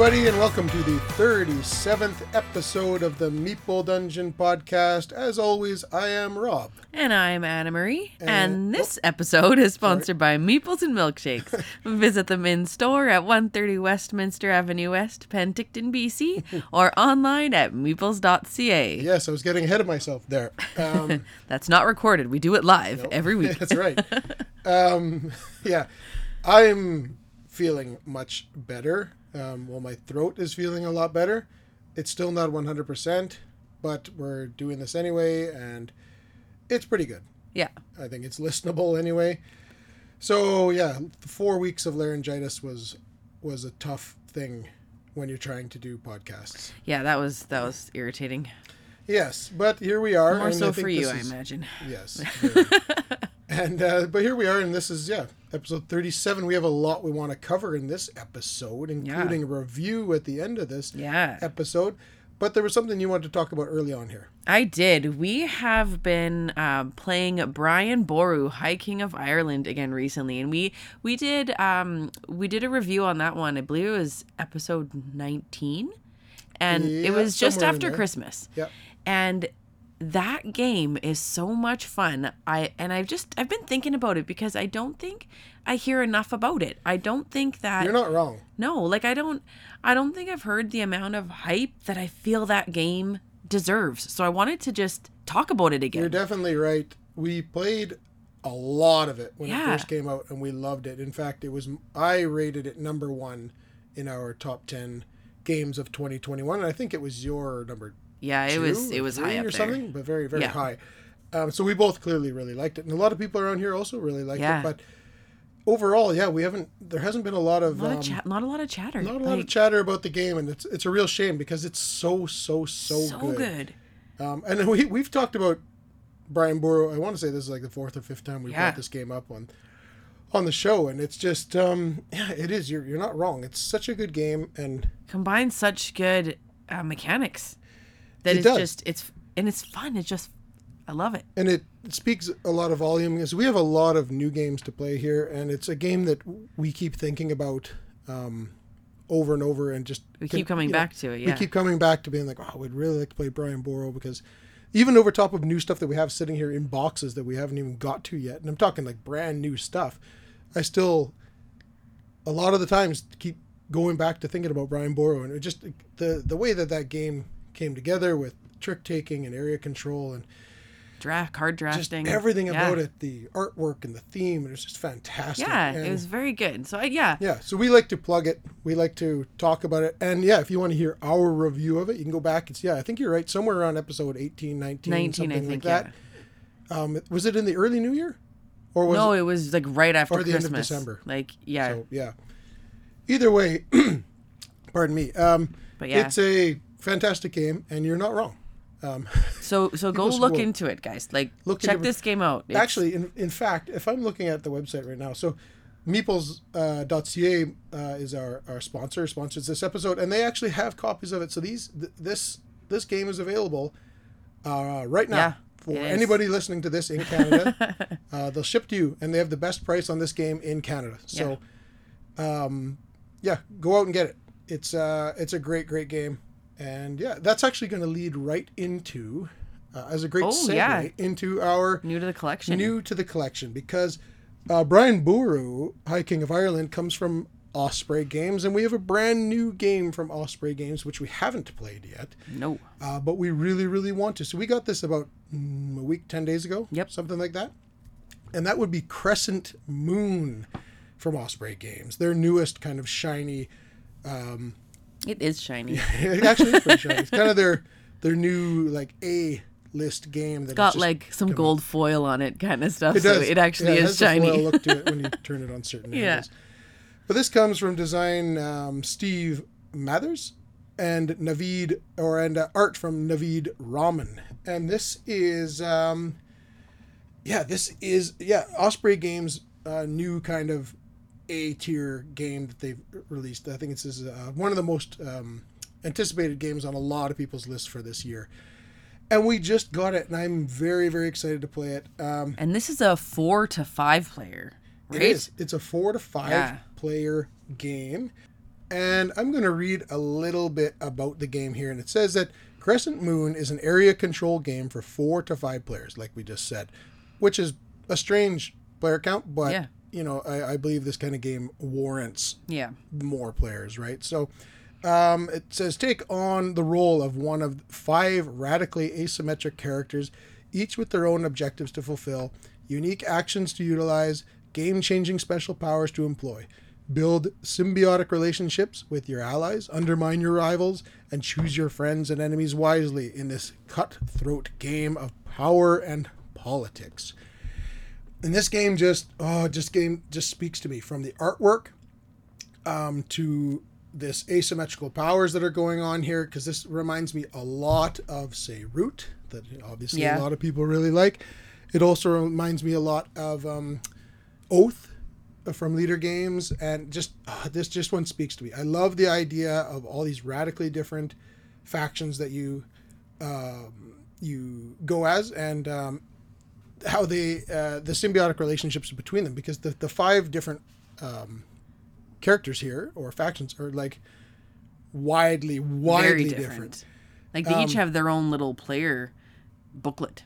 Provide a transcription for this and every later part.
Everybody, and welcome to the 37th episode of the Meeple Dungeon podcast. As always, I am Robb. And I'm Anna Marie. And, And- this episode is sponsored by Meeples and Milkshakes. Visit them in store at 130 Westminster Avenue West, Penticton, BC, or online at meeples.ca. Yes, I was getting ahead of myself there. Um, That's not recorded. We do it live every week. that's right. Um, yeah, I'm feeling much better. Um, well, my throat is feeling a lot better. It's still not 100%, but we're doing this anyway, and it's pretty good. Yeah. I think it's listenable anyway. So yeah, four weeks of laryngitis was was a tough thing when you're trying to do podcasts. Yeah, that was that was irritating. Yes, but here we are. More so for you, this I imagine. Yes. and uh, but here we are, and this is yeah, episode thirty-seven. We have a lot we want to cover in this episode, including a review at the end of this Yeah. episode. But there was something you wanted to talk about early on here. I did. We have been um, playing Brian Boru, High King of Ireland, again recently, and we we did um, we did a review on that one. I believe it was episode nineteen, and Yeah, it was just after. Christmas. Yep. And that game is so much fun. I and I've just I've been thinking about it because I don't think I hear enough about it. I don't think that You're not wrong. no, like I don't I don't think I've heard the amount of hype that I feel that game deserves. So I wanted to just talk about it again. You're definitely right. We played a lot of it when it first came out, and we loved it. In fact, it was I rated it number one in our top ten games of 2021, and I think it was your number yeah, it was it was high up or there. something, but very very Yeah. high. Um, so we both clearly really liked it, and a lot of people around here also really liked Yeah. it. But overall, yeah, we haven't. There hasn't been a lot of A lot um, of not a lot of chatter. not a lot of chatter about the game, and it's it's a real shame because it's so so so, good. so good. good. Um, and we we've talked about Brian Boru. I want to say this is like the fourth or fifth time we Yeah. brought this game up on on the show, and it's just um, yeah, it is. You're you're not wrong. It's such a good game, and Combines such good uh, mechanics that It it's does. just it's and it's fun. It's just I love it. and it, speaks a lot of volume because we have a lot of new games to play here, and it's a game that we keep thinking about um, over and over, and just We can- keep coming you know, back to it. we keep coming back to being like, oh, we'd really like to play Brian Boru because even over top of new stuff that we have sitting here in boxes that we haven't even got to yet, and I'm talking like brand new stuff, I still a lot of the times keep going back to thinking about Brian Boru, and it just the the way that that game came together with trick taking and area control and Draft card just drafting. everything yeah. about it, the artwork and the theme, it was just fantastic. Yeah, And- it was very good. So I, yeah, yeah, so we like to plug it. We like to talk about it. And yeah, if you want to hear our review of it, you can go back. It's, yeah, I think you're right. Somewhere around episode 18, 19, 19 something I think. like that. Um, was it in the early new year? Or yeah. was No, it? it was like right after Or the end of Christmas. December. Like yeah, So, yeah. Either way, pardon me. Um, but yeah. It's a fantastic game, and you're not wrong. Um, So so go look will- into it, guys. Like Look check this game out. It's- Actually, in, in fact, if I'm looking at the website right now, so meeples.ca uh, is our, our sponsor, sponsors this episode, and they actually have copies of it. So these th- this this game is available uh, right now Yeah, for anybody listening to this in Canada. uh, they'll ship to you, and they have the best price on this game in Canada. So, um, yeah, go out and get it. It's uh, it's a great great game, and yeah, that's actually going to lead right into uh, as a great Oh, segue yeah. into our new to the collection. new to the collection because uh, Brian Boru, High King of Ireland, comes from Osprey Games, and we have a brand new game from Osprey Games which we haven't played yet, no. uh, but we really, really want to. So we got this about mm, a week, ten days ago, Yep. something like that, and that would be Crescent Moon from Osprey Games, their newest kind of shiny. Um, It is shiny. it actually is pretty shiny. It's kind of their their new like A list game that Got like some gold foil on it, kind of stuff. It so it actually Yeah, it is has the foil shiny. look to it when you turn it on certain Yeah. angles. But this comes from design um, Steve Mathers and Navid, or and uh, art from Navid Rahman. And this is, um, yeah, this is yeah Osprey Games' uh, new kind of A tier game that they've released. I think this is uh, one of the most um, anticipated games on a lot of people's lists for this year. And we just got it, and I'm very, very excited to play it. Um, and this is a four to five player, right? it is. It's a four to five Yeah. player game. and I'm going to read a little bit about the game here. And it says that Crescent Moon is an area control game for four to five players, like we just said, which is a strange player count, but Yeah. You know, I, I believe this kind of game warrants Yeah. more players, right? So um, it says take on the role of one of five radically asymmetric characters, each with their own objectives to fulfill, unique actions to utilize, game changing special powers to employ. Build symbiotic relationships with your allies, undermine your rivals, and choose your friends and enemies wisely in this cutthroat game of power and politics. And this game just oh, just game just speaks to me. From the artwork um, to this asymmetrical powers that are going on here because this reminds me a lot of say root that obviously Yeah. a lot of people really like. It also reminds me a lot of um, oath from Leder Games and just ah, this just one speaks to me. I love the idea of all these radically different factions that you um, you go as and um, how they uh, the symbiotic relationships between them because the, the five different um, characters here or factions are like widely widely different. different. Like they each Um, have their own little player booklet.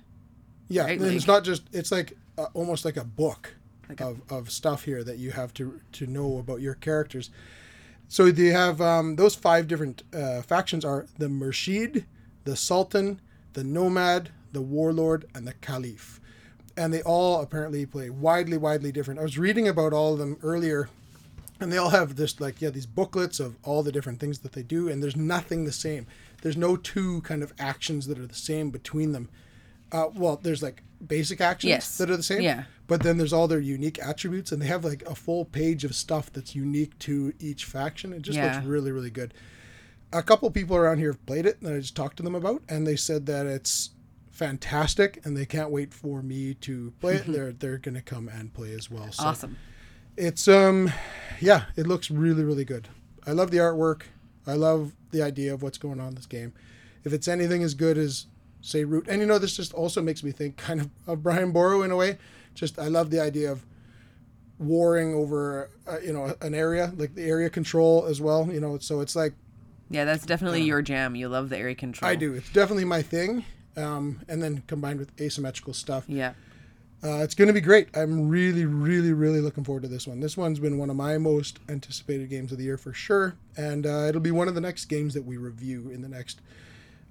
Yeah, Right, and it's not just it's like uh, almost like a book Like a- of, of stuff here that you have to to know about your characters. So they have um, those five different uh, factions are the Murshid, the Sultan, the Nomad, the Warlord, and the Caliph, and they all apparently play widely widely different. I was reading about all of them earlier, and they all have this like yeah these booklets of all the different things that they do, and there's nothing the same. There's no two kind of actions that are the same between them. Uh, well, there's like basic actions Yes. that are the same. Yeah. But then there's all their unique attributes, and they have like a full page of stuff that's unique to each faction. It just Yeah. looks really, really good. A couple people around here have played it, and I just talked to them about, and they said that it's fantastic, and they can't wait for me to play it. they're they're gonna come and play as well. So Awesome. it's um, yeah, it looks really, really good. I love the artwork. I love the idea of what's going on in this game. If it's anything as good as say Root, and you know, this just also makes me think kind of of Brian Boru in a way. Just I love the idea of warring over uh, you know an area like the area control as well. You know, so it's like Yeah, that's definitely your jam. You love the area control. I do. It's definitely my thing. Um, and then combined with asymmetrical stuff, Yeah. uh, it's going to be great. I'm really, really, really looking forward to this one. This one's been one of my most anticipated games of the year for sure, and uh, it'll be one of the next games that we review in the next,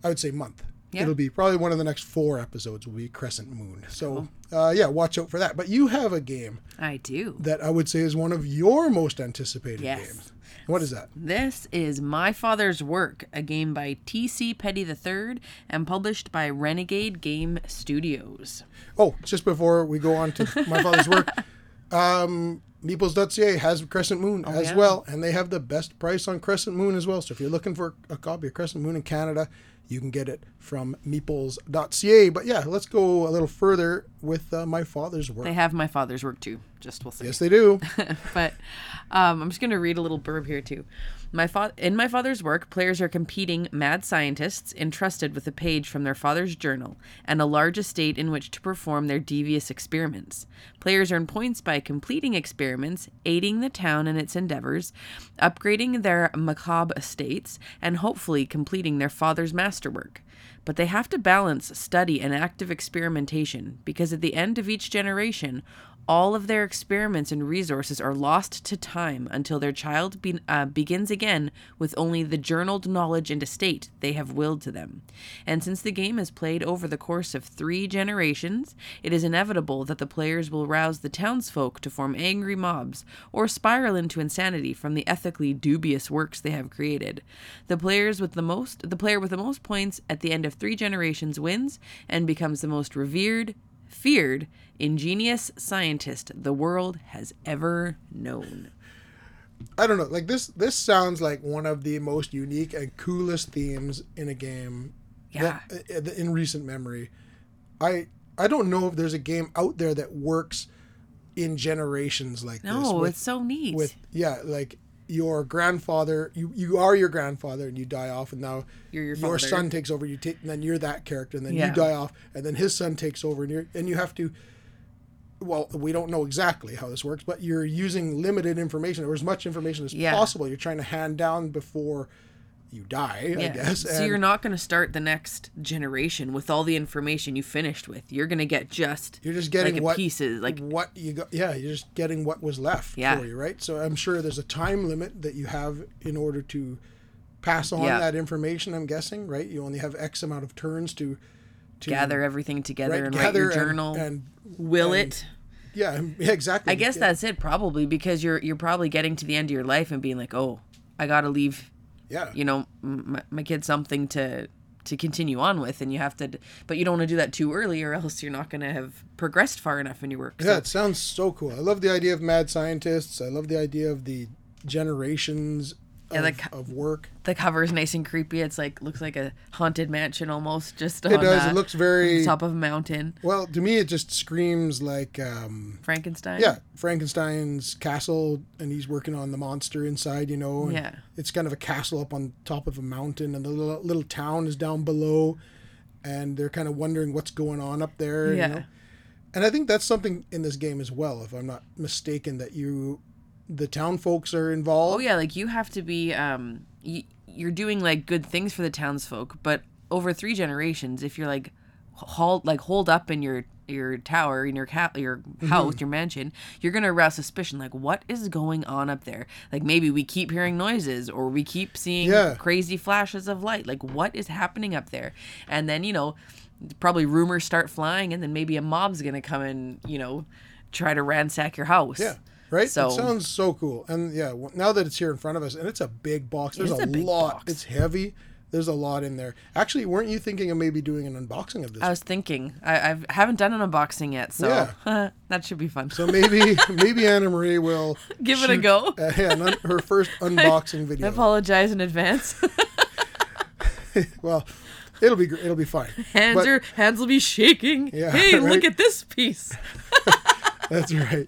I would say, month. Yeah. It'll be probably one of the next four episodes will be Crescent Moon. So, uh, yeah, watch out for that. But you have a game I do. that I would say is one of your most anticipated Yes. games. What is that? This is My Father's Work, a game by T.C. Petty III and published by Renegade Game Studios. Oh, just before we go on to my father's work, um, Meeples.ca has Crescent Moon as Oh, yeah. well, and they have the best price on Crescent Moon as well. So if you're looking for a copy of Crescent Moon in Canada, you can get it from Meeples.ca. But yeah, let's go a little further with uh, my father's work. They have My Father's Work too, just we'll say. yes, they do. but um, I'm just going to read a little blurb here too. My fa- in my father's work, players are competing mad scientists entrusted with a page from their father's journal and a large estate in which to perform their devious experiments. Players earn points by completing experiments, aiding the town in its endeavors, upgrading their macabre estates, and hopefully completing their father's masterwork. But they have to balance study and active experimentation because at the end of each generation, all of their experiments and resources are lost to time until their child be- uh, begins again with only the journaled knowledge and estate they have willed to them. And since the game is played over the course of three generations, it is inevitable that the players will rouse the townsfolk to form angry mobs or spiral into insanity from the ethically dubious works they have created. The players with the most the player with the most points at the end of three generations wins and becomes the most revered feared, ingenious scientist the world has ever known. I don't know. Like this, this sounds like one of the most unique and coolest themes in a game Yeah. that, uh, in recent memory. I I don't know if there's a game out there that works in generations like this. No, it's so neat. with yeah like your grandfather you you are your grandfather and you die off and now You're your your son takes over you take and then you're that character and then Yeah. you die off and then his son takes over and you and you have to well, we don't know exactly how this works, but you're using limited information or as much information as Yeah. possible. You're trying to hand down before you die, I guess. So and- you're not going to start the next generation with all the information you finished with. You're going to get just You're just getting like what pieces, like what you got. Yeah, you're just getting what was left Yeah. for you, right? So I'm sure there's a time limit that you have in order to pass on Yeah. that information. I'm guessing, right? You only have X amount of turns to to gather everything together right, and write your journal. and, Will and- it? yeah, um, yeah, exactly. I guess Yeah. that's it probably because you're you're probably getting to the end of your life and being like, "Oh, I got to leave, yeah, you know, m- my, my kid something to to continue on with and you have to but you don't want to do that too early or else you're not going to have progressed far enough in your work. Yeah, So it sounds so cool. I love the idea of mad scientists. I love the idea of the generations Yeah, of, the co- of work. the cover is nice and creepy. It's like looks like a haunted mansion almost just It on does. uh, It looks very top of a mountain. well to me. It just screams like um, Frankenstein. yeah, Frankenstein's castle, and he's working on the monster inside. You know, and Yeah. It's kind of a castle up on top of a mountain, and the little, little town is down below, and they're kind of wondering what's going on up there. Yeah. You know? And I think that's something in this game as well, if I'm not mistaken, that you, the town folks are involved. Oh yeah, like you have to be um y- you're doing like good things for the townsfolk, but over three generations if you're like hauled like holed up in your your tower in your cat your Mm-hmm. house your mansion you're gonna arouse suspicion like what is going on up there like maybe we keep hearing noises or we keep seeing Yeah. crazy flashes of light like what is happening up there and then you know probably rumors start flying and then maybe a mob's gonna come and you know try to ransack your house Yeah. Right? So- it sounds so cool. And yeah, now that it's here in front of us, and it's a big box, there's a, a lot. box. It's heavy. There's a lot in there. Actually, weren't you thinking of maybe doing an unboxing of this? I was thinking I I've, haven't done an unboxing yet, so Yeah. that should be fun. so maybe maybe Anna Marie will Give it a go. Uh, yeah, un- her first unboxing video. I apologize in advance. well, it'll be it'll be fine. hands But- are hands will be shaking. Yeah, hey, right. look at this piece. That's right.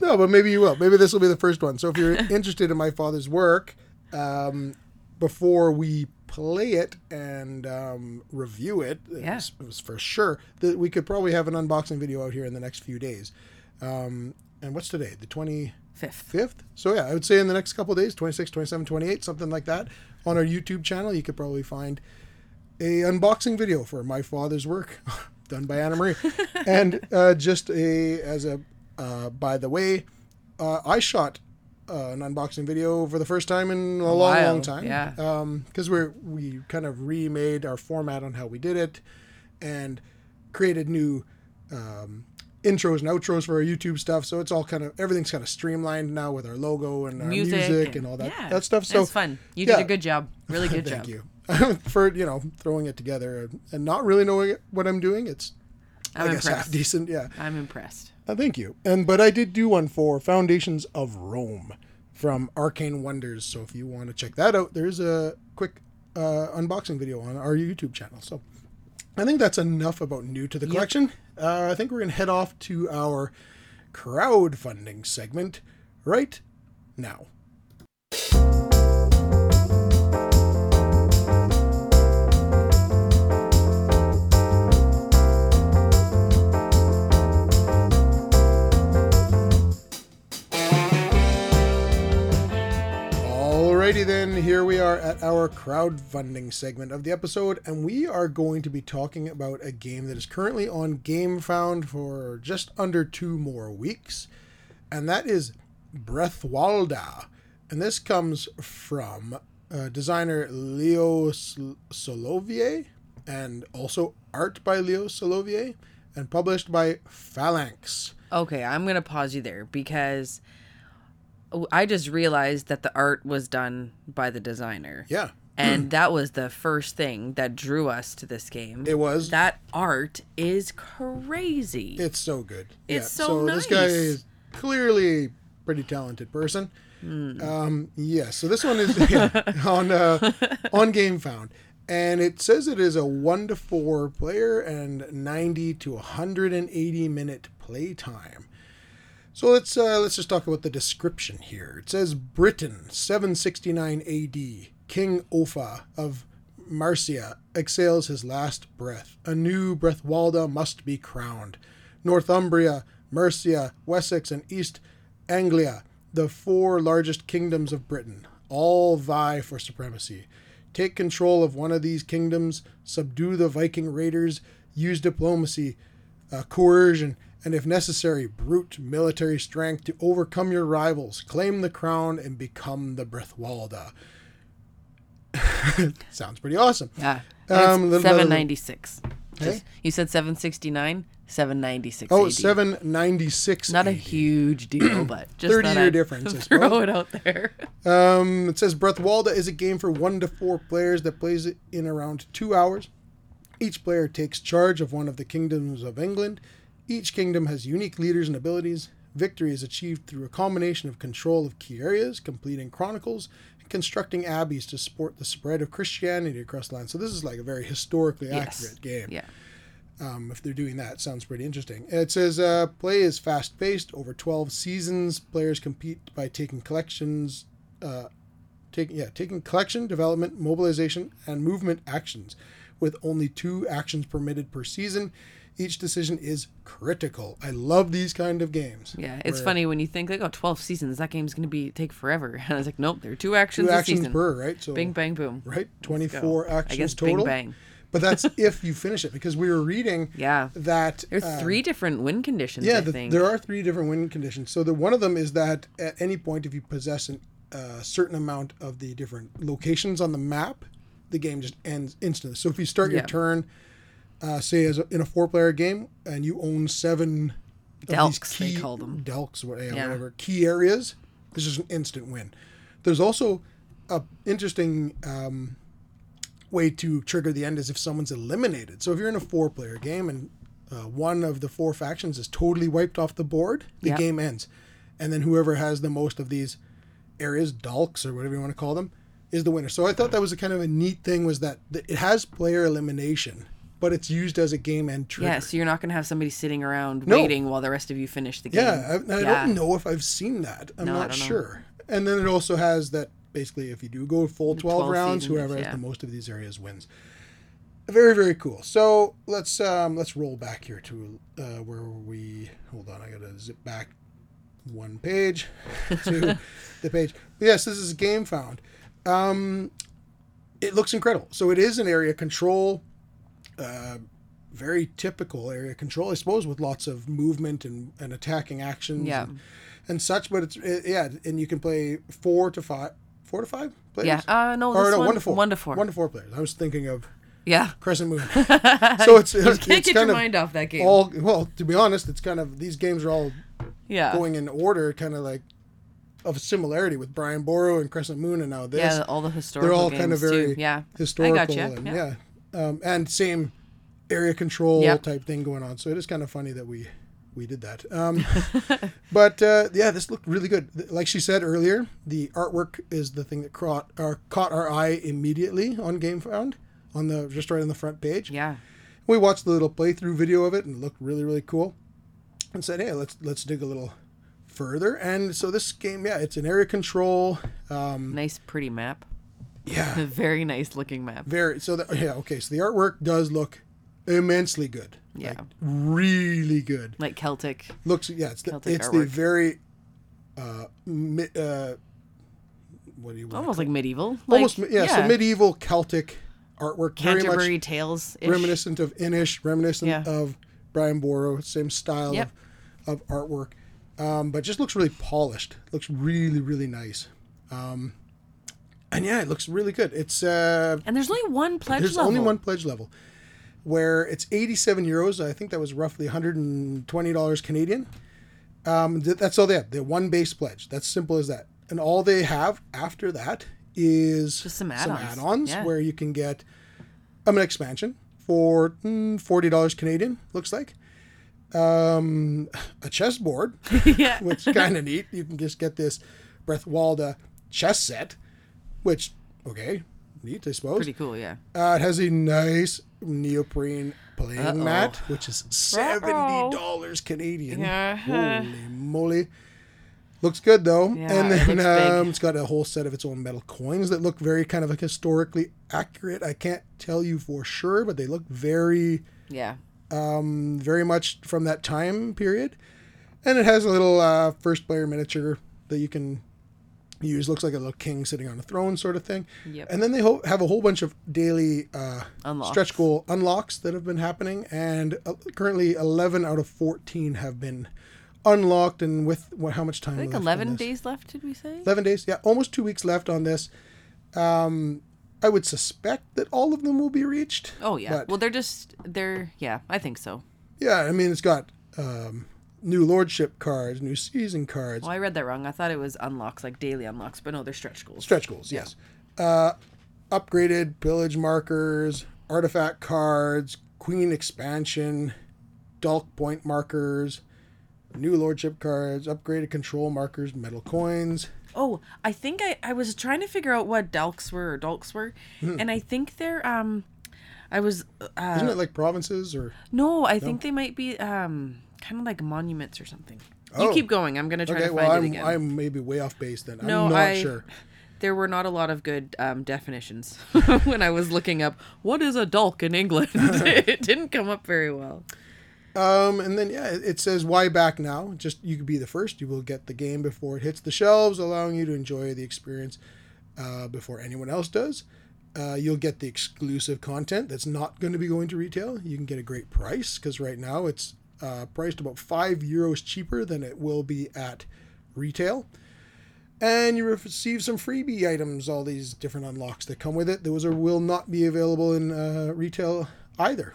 No, but maybe you will. Maybe this will be the first one. So if you're interested in my father's work, um, before we play it and um, review it, it, Yeah. was, it was for sure that we could probably have an unboxing video out here in the next few days. Um, and what's today? The 25th? Fifth. So yeah, I would say in the next couple of days, 26, 27, 28, something like that, on our YouTube channel, you could probably find a unboxing video for my father's work done by Anna Marie. and uh, just a as a uh, by the way, uh, I shot uh, an unboxing video for the first time in a, long, long while, time. yeah. Because we're we kind of remade our format on how we did it, and created new. Um, intros and outros for our YouTube stuff so it's all kind of everything's kind of streamlined now with our logo and our music, and, all that yeah, that stuff so it's fun. You yeah. did a good job. Really good Thank job. Thank you for you know throwing it together and not really knowing what I'm doing. It's I'm I guess half decent. Yeah, I'm impressed. Uh, thank you. And but I did do one for Foundations of Rome from Arcane Wonders. So if you want to check that out, there's a quick uh, unboxing video on our YouTube channel. So I think that's enough about new to the collection. Uh, I think we're gonna head off to our crowdfunding segment right now. Alrighty then, here we are at our crowdfunding segment of the episode, and we are going to be talking about a game that is currently on GameFound for just under two more weeks, and that is Bretwalda. And this comes from uh, designer Leo Solovier, and also art by Leo Solovier, and published by Phalanx. Okay, I'm gonna pause you there because I just realized that the art was done by the designer. Yeah, And that was the first thing that drew us to this game. it was. that art is crazy. It's so good. It's so so nice. this guy is clearly a pretty talented person. Hmm. Um, yeah, so this one is yeah, on uh, on Game Found, and it says it is a one to four player and ninety to hundred and eighty minute play time. So let's uh, let's just talk about the description here. It says Britain, 769 A.D. King Offa of Mercia exhales his last breath. A new Bretwalda must be crowned. Northumbria, Mercia, Wessex, and East Anglia, the four largest kingdoms of Britain, all vie for supremacy. Take control of one of these kingdoms, subdue the Viking raiders, use diplomacy, uh, coercion, and if necessary, brute military strength to overcome your rivals, claim the crown, and become the Bretwalda. Sounds pretty awesome. Yeah. Um, seven ninety six. Hey? You said seven sixty nine. Seven ninety six. Oh, 796. Not a huge deal, but just 30 thought year I'd difference, Throw it out there. Um, it says Bretwalda is a game for one to four players that plays it in around two hours. Each player takes charge of one of the kingdoms of England. Each kingdom has unique leaders and abilities. Victory is achieved through a combination of control of key areas, completing chronicles, and constructing abbeys to support the spread of Christianity across the land. So this is like a very historically Yes. accurate game. Yeah. um, if they're doing that. Sounds pretty interesting. It says uh, play is fast paced over 12 seasons. Players compete by taking collections, uh, taking yeah, taking collection, development, mobilization, and movement actions, with only two actions permitted per season. Each decision is critical. I love these kind of games. Yeah, it's funny when you think like, oh, 12 seasons, that game's gonna be take forever. And I was like, nope, there are two actions Two a actions season. per, right? So Bing bang boom. right, Go. 24 I guess total. bing bang. But that's if you finish it because we were reading Yeah. that There's um, three different win conditions. Yeah, the, there are three different win conditions. So the one of them is that at any point, if you possess a uh, certain amount of the different locations on the map, the game just ends instantly. So if you start your Yeah. turn, uh, say as a, in a four-player game, and you own seven of these Delks, they key- call them. delks, what- yeah, whatever key areas, this is an instant win. There's also a interesting um, way to trigger the end is if someone's eliminated. So if you're in a four-player game and uh, one of the four factions is totally wiped off the board, the Yep. game ends, and then whoever has the most of these areas, dalks or whatever you want to call them, is the winner. So I thought that was a kind of a neat thing was that it has player elimination, but it's used as a game end trigger. yeah, so you're not gonna have somebody sitting around No. waiting while the rest of you finish the game. Yeah, I, I Yeah. don't know if I've seen that. I'm No, not don't know. sure. And then it also has that basically if you do go full 12, 12 rounds, seasons, whoever has the most of these areas wins. Very very cool. So let's um, let's roll back here to uh, where we hold on. I gotta zip back one page to the page. Yes, this is Game Found. Um, it looks incredible. So it is an area control, uh, very typical area control, I suppose, with lots of movement and, and attacking actions Yeah. and, and such. But it's it, yeah, and you can play four to five, four to five players. Yeah. Uh, no, or this no, one, one to four. One to four. One to four players. I was thinking of yeah. Crescent Moon. so it's You it's, can't it's get kind your of mind off that game. all well. To be honest, it's kind of these games are all yeah. going in order, kind of like of similarity with Brian Boru and Crescent Moon, and now this. yeah, all the historical They're all kind of very too. Yeah. historical I gotcha. and Yeah. yeah, Um, and same area control Yep. type thing going on. So it is kind of funny that we we did that. Um, but uh, yeah, this looked really good. Like she said earlier, the artwork is the thing that caught our caught our eye immediately on GameFound on the just right on the front page. Yeah. We watched the little playthrough video of it and it looked really really cool, and said, hey, let's let's dig a little further. And so this game, yeah, it's an area control. Um, Nice, pretty map. Yeah, A very nice looking map. very so that yeah okay so the artwork does look immensely good Yeah. like, really good Like Celtic. looks yeah it's the, Celtic it's the very uh, mi- uh what do you want Almost like medieval. almost like, mi- yeah, so medieval celtic artwork very Canterbury Tales. reminiscent of Inish reminiscent Yeah. of Brian Boru same style Yep. of, of artwork um, but just looks really polished looks really really nice um, and yeah it looks really good it's uh And there's only one pledge There's level. only one pledge level where it's 87 euros. I think that was roughly 120 dollars Canadian. Um, th- that's all they have. They're one base pledge. That's simple as that. And all they have after that is Just some add-ons. add-ons Yeah. where you can get um, an expansion for mm, 40 dollars Canadian. Looks like um, a chessboard, yeah. which is kind of neat. You can just get this Bretwalda chess set, which okay, neat I suppose. Pretty cool, yeah. Uh, it has a nice neoprene playing Uh-oh. mat, which is seventy dollars Canadian. Yeah. Holy moly! Looks good though, Yeah, and then looks big. um, it's got a whole set of its own metal coins that look very kind of like historically accurate. I can't tell you for sure, but they look very Yeah. um, very much from that time period. And it has a little uh, first player miniature that you can use. Looks like a little king sitting on a throne, sort of thing. Yep. And then they ho- have a whole bunch of daily uh, stretch goal unlocks that have been happening, and uh, currently 11 out of 14 have been unlocked. And with what, how much time? I think left 11 days left, did we say? 11 days. Yeah, almost two weeks left on this. Um, I would suspect that all of them will be reached. Oh, yeah. Well, they're just, they're, yeah, I think so. Yeah, I mean, it's got um, new lordship cards, new season cards, Well, I read that wrong. I thought it was unlocks, like daily unlocks, but no, they're stretch goals. stretch goals, yes. Uh, upgraded pillage markers, artifact cards, queen expansion, Dalk point markers, new lordship cards, upgraded control markers, metal coins. Oh, I think I, I was trying to figure out what Dalks were or Dalks were, Hmm. and I think they're um, I was uh, Isn't it like provinces or? no, I think they might be um, kind of like monuments or something. You Oh. keep going. I'm gonna try Okay, to well, find I'm, it again. I'm maybe way off base then. No, I'm not I- sure. There were not a lot of good um, definitions when I was looking up what is a Dalk in England. it didn't come up very well. Um, and then yeah, it it says why back now. Just you could be the first. You will get the game before it hits the shelves, allowing you to enjoy the experience uh, before anyone else does. Uh, you'll get the exclusive content that's not going to be going to retail. You can get a great price because right now it's uh, priced about five euros cheaper than it will be at retail. And you receive some freebie items, all these different unlocks that come with it. Those are, will not be available in uh, retail either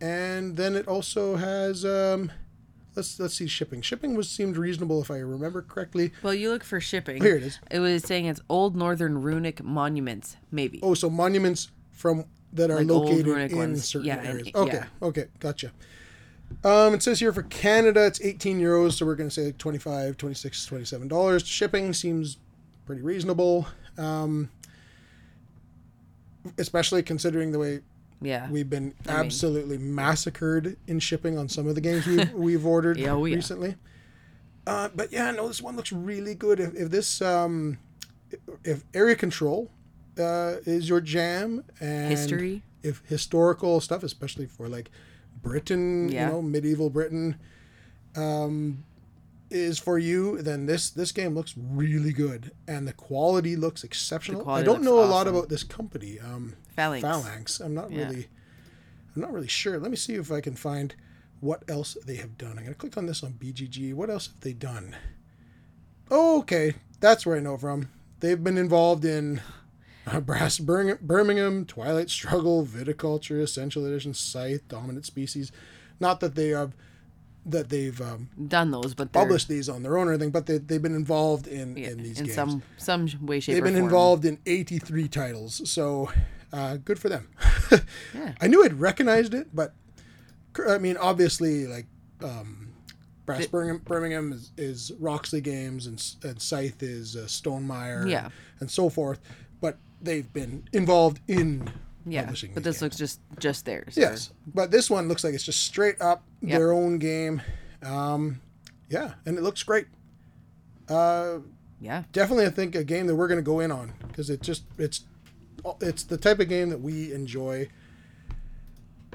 and then it also has um let's let's see shipping shipping was seemed reasonable if i remember correctly Well, you look for shipping. here it is It was saying it's old northern runic monuments, maybe. oh so monuments from that are Like located in ones. certain Yeah, and- areas yeah. okay okay gotcha um it says here for canada it's 18 euros so we're going to say like 25 26 27 dollars shipping seems pretty reasonable um especially considering the way Yeah. We've been I mean- absolutely massacred in shipping on some of the games we've, we've ordered Yeah, oh yeah. recently. Uh, but yeah, no, this one looks really good. If, if this, um, if area control uh, is your jam and History. if historical stuff, especially for like Britain, Yeah. you know, medieval Britain, um, is for you, then this this game looks really good and the quality looks exceptional. I don't know a lot about this company. Um, Phalanx. Phalanx. I'm not Yeah. really, I'm not really sure. Let me see if I can find what else they have done. I'm gonna click on this on BGG. What else have they done? Oh, okay, that's where I know from. They've been involved in Brass Birmingham, Twilight Struggle, Viticulture, Essential Edition, Scythe, Dominant Species. Not that they have that they've um, Done those, but published these on their own or anything, but they, they've been involved in, yeah, in these in games. some some way, shape, They've been form. involved in 83 titles, so uh, good for them. Yeah. I knew I'd recognized it, but I mean, obviously, like um, Brass It- Birmingham, Birmingham is, is Roxley Games, and, and Scythe is uh, Stonemaier, Yeah. and, and so forth. They've been involved in Yeah, publishing. but this looks just just theirs. or- yes, but this one looks like it's just straight up Yep. their own game. Um, yeah, and it looks great. Uh, Yeah. definitely, I think a game that we're going to go in on because it just it's it's the type of game that we enjoy.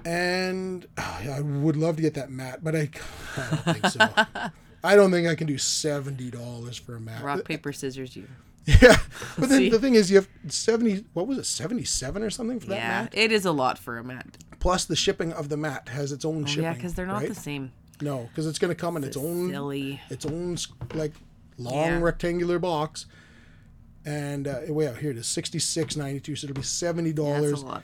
And oh, yeah, I would love to get that mat, but I, I don't think so. I don't think I can do seventy dollars for a mat. Rock paper scissors. You. Yeah, but then the thing is, you have seventy. What was it, seventy-seven or something for that Yeah, mat? it is a lot for a mat. Plus, the shipping of the mat has its own Oh, shipping. yeah, because they're not right? the same. No, because it's going to come in its own Silly. its own like long Yeah. rectangular box. And uh, way out here it is sixty six ninety two, so it'll be seventy Yeah, dollars that's a lot.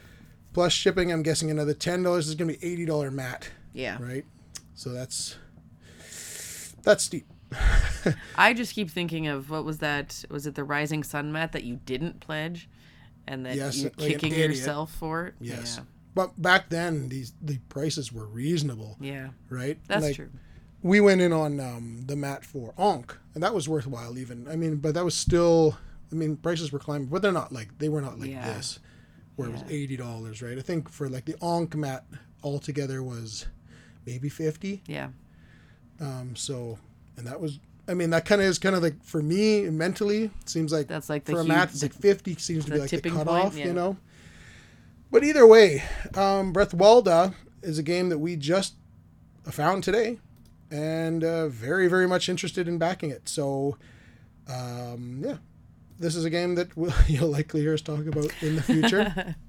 plus shipping. I'm guessing another ten dollars is going to be eighty dollar mat, Yeah. right? So that's that's steep. I just keep thinking of what was that? Was it the Rising Sun mat that you didn't pledge, and that Yes, you're like kicking yourself for it? Yes, but back then these the prices were reasonable, Yeah. Yeah. right? That's Like, true. we went in on um, the mat for Ankh, and that was worthwhile. Even I mean, but that was still. I mean, prices were climbing, but they're not like they were not like Yeah. this, where it was eighty dollars, right? I think for like the Ankh mat altogether was maybe fifty. Yeah. Um, so, and that was. I mean, that kind of is kind of like for me mentally. It seems like That's like for a huge- mat, it's like fifty seems to be like the tipping point, cutoff, yeah. you know. But either way, um, Bretwalda is a game that we just found today and uh, very, very much interested in backing it. So, um, yeah, this is a game that we'll, you'll likely hear us talk about in the future.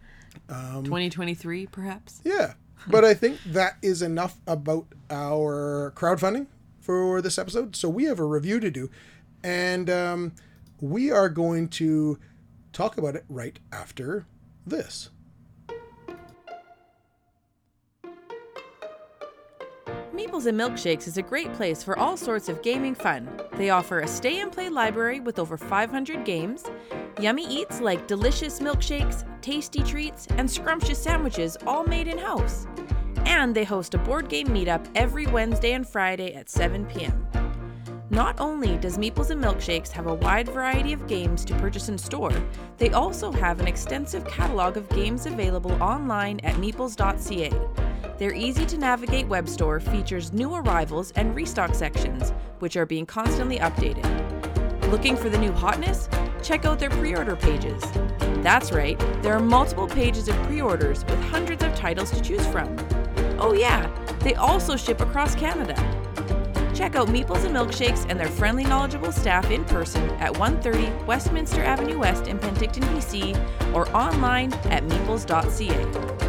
Um, 2023, perhaps? Yeah. But I think that is enough about our crowdfunding for this episode. So we have a review to do, and um, we are going to talk about it right after this. Meeples and Milkshakes is a great place for all sorts of gaming fun. They offer a stay and play library with over 500 games, yummy eats like delicious milkshakes, tasty treats, and scrumptious sandwiches all made in house. And they host a board game meetup every Wednesday and Friday at 7 p.m. Not only does Meeples and Milkshakes have a wide variety of games to purchase in store, they also have an extensive catalog of games available online at meeples.ca. Their easy to navigate web store features new arrivals and restock sections, which are being constantly updated. Looking for the new hotness? Check out their pre order pages. That's right, there are multiple pages of pre orders with hundreds of titles to choose from. Oh, yeah, they also ship across Canada. Check out Meeples and Milkshakes and their friendly, knowledgeable staff in person at 130 Westminster Avenue West in Penticton, BC, or online at meeples.ca.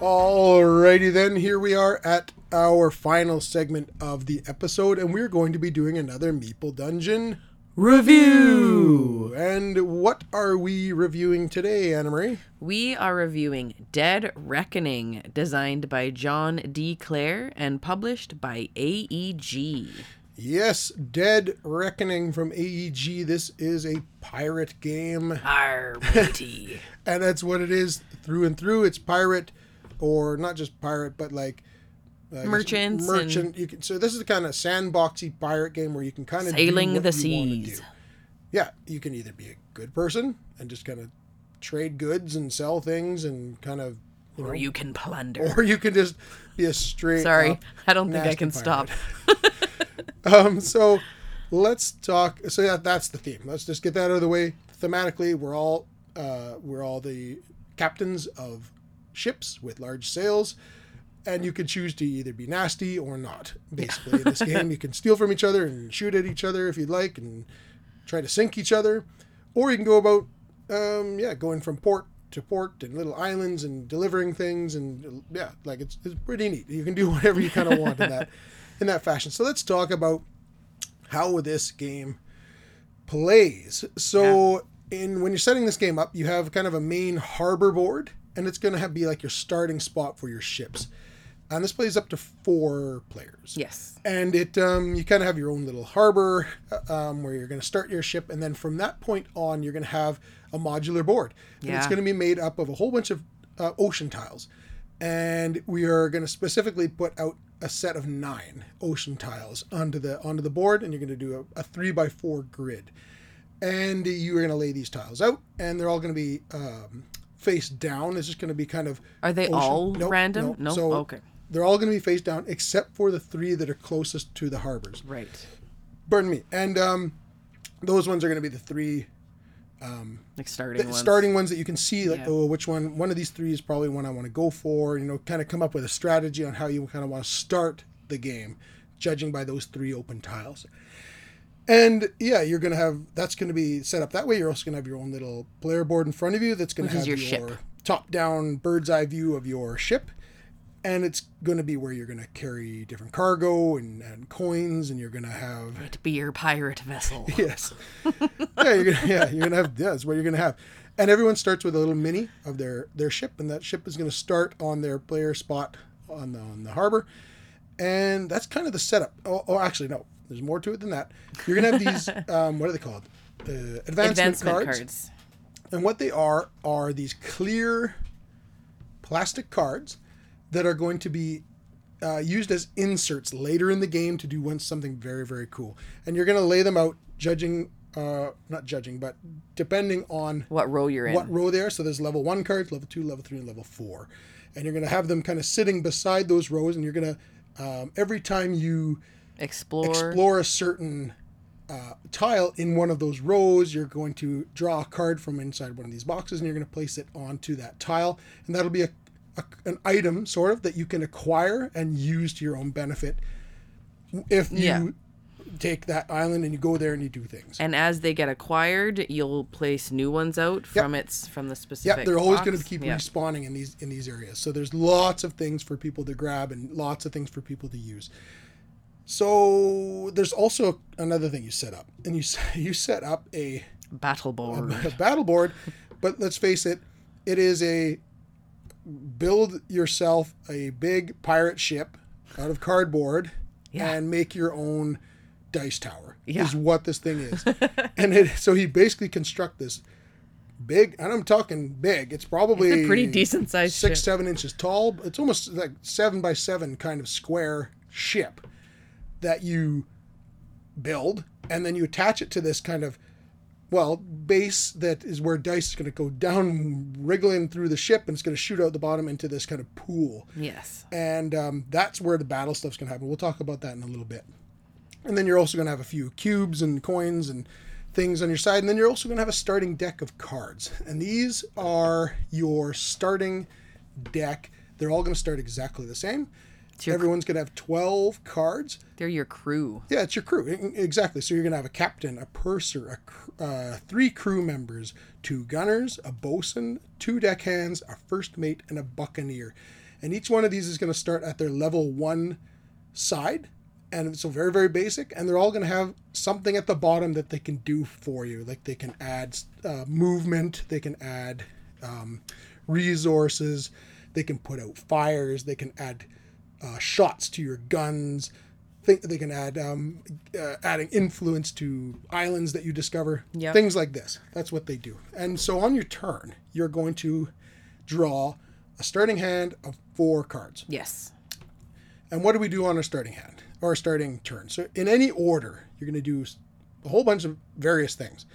Alrighty then, here we are at our final segment of the episode, and we're going to be doing another Meeple Dungeon review. And what are we reviewing today, Anna Marie? We are reviewing Dead Reckoning, designed by John D. Clare and published by AEG. Yes, Dead Reckoning from AEG. This is a pirate game. Arr, and that's what it is through and through. It's pirate or not just pirate, but like uh, merchants. Merchant. And... You can. So this is the kind of sandboxy pirate game where you can kind of sailing the seas. Yeah, you can either be a good person and just kind of trade goods and sell things and kind of. You or know, you can plunder. Or you can just be a straight. Sorry, I don't think I can pirate. stop. um. So let's talk. So yeah, that's the theme. Let's just get that out of the way. Thematically, we're all uh, we're all the captains of ships with large sails. And you can choose to either be nasty or not. Basically, in this game, you can steal from each other and shoot at each other if you'd like, and try to sink each other, or you can go about, um, yeah, going from port to port and little islands and delivering things, and yeah, like it's it's pretty neat. You can do whatever you kind of want in that in that fashion. So let's talk about how this game plays. So yeah. in when you're setting this game up, you have kind of a main harbor board and it's going to be like your starting spot for your ships. And this plays up to four players. Yes. And it um, you kind of have your own little harbor uh, um, where you're going to start your ship, and then from that point on, you're going to have a modular board. And yeah. it's going to be made up of a whole bunch of uh, ocean tiles, and we are going to specifically put out a set of nine ocean tiles onto the onto the board, and you're going to do a, a three by four grid, and you are going to lay these tiles out, and they're all going to be um, face down. It's just going to be kind of. Are they ocean. all nope, random? Nope. No. So okay. They're all going to be face down except for the three that are closest to the harbors. Right. Pardon me. And um, those ones are going to be the three. Um, like starting ones. starting ones that you can see like yeah. oh which one one of these three is probably one I want to go for you know kind of come up with a strategy on how you kind of want to start the game judging by those three open tiles and yeah, you're gonna have that's gonna be set up that way. You're also gonna have your own little player board in front of you that's gonna Which have your, your top-down bird's eye view of your ship, and it's gonna be where you're gonna carry different cargo and, and coins, and you're gonna have it be your pirate vessel. yes, yeah, you're gonna, yeah, you're gonna have yeah, that's what you're gonna have, and everyone starts with a little mini of their their ship, and that ship is gonna start on their player spot on the on the harbor, and that's kind of the setup. Oh, oh actually no, there's more to it than that. You're gonna have these. um, what are they called? Uh, advancement, advancement cards. cards. And what they are are these clear plastic cards that are going to be uh, used as inserts later in the game to do one something very very cool. And you're gonna lay them out, judging. Uh, not judging, but depending on what row you're in. What row they are. So there's level one cards, level two, level three, and level four. And you're going to have them kind of sitting beside those rows, and you're going to um, every time you explore explore a certain uh, tile in one of those rows. You're going to draw a card from inside one of these boxes, and you're going to place it onto that tile, and that'll be a, a an item sort of that you can acquire and use to your own benefit. If you Yeah. take that island and you go there and you do things. And as they get acquired, you'll place new ones out from its from the specific. Yeah, they're always going to keep Yeah. respawning in these in these areas. So there's lots of things for people to grab and lots of things for people to use. So there's also another thing you set up, and you you set up a, battle board. a battle board, but let's face it, it is a build yourself a big pirate ship out of cardboard Yeah. and make your own dice tower. Yeah. Is what this thing is, and it so he basically construct this big, and I'm talking big. It's probably It's a pretty decent sized six ship. seven inches tall. It's almost like seven by seven kind of square ship that you build, and then you attach it to this kind of well base that is where dice is going to go down, wriggling through the ship, and it's going to shoot out the bottom into this kind of pool Yes. and um, that's where the battle stuff's going to happen. We'll talk about that in a little bit. And then you're also going to have a few cubes and coins and things on your side, and then you're also going to have a starting deck of cards. And these are your starting deck. They're all going to start exactly the same. Your- Everyone's going to have 12 cards. They're your crew. Yeah, it's your crew. Exactly. So you're going to have a captain, a purser, a cr- uh, three crew members, two gunners, a bosun, two deckhands, a first mate, and a buccaneer. And each one of these is going to start at their level one side. And so very, very basic. And they're all going to have something at the bottom that they can do for you. Like they can add uh, movement, they can add um, resources, they can put out fires, they can add uh, shots to your guns. Think they can add um, uh, adding influence to islands that you discover. Yep. Things like this. That's what they do. And so on your turn, you're going to draw a starting hand of four cards. Yes. And what do we do on our starting hand or our starting turn? So in any order, you're going to do a whole bunch of various things.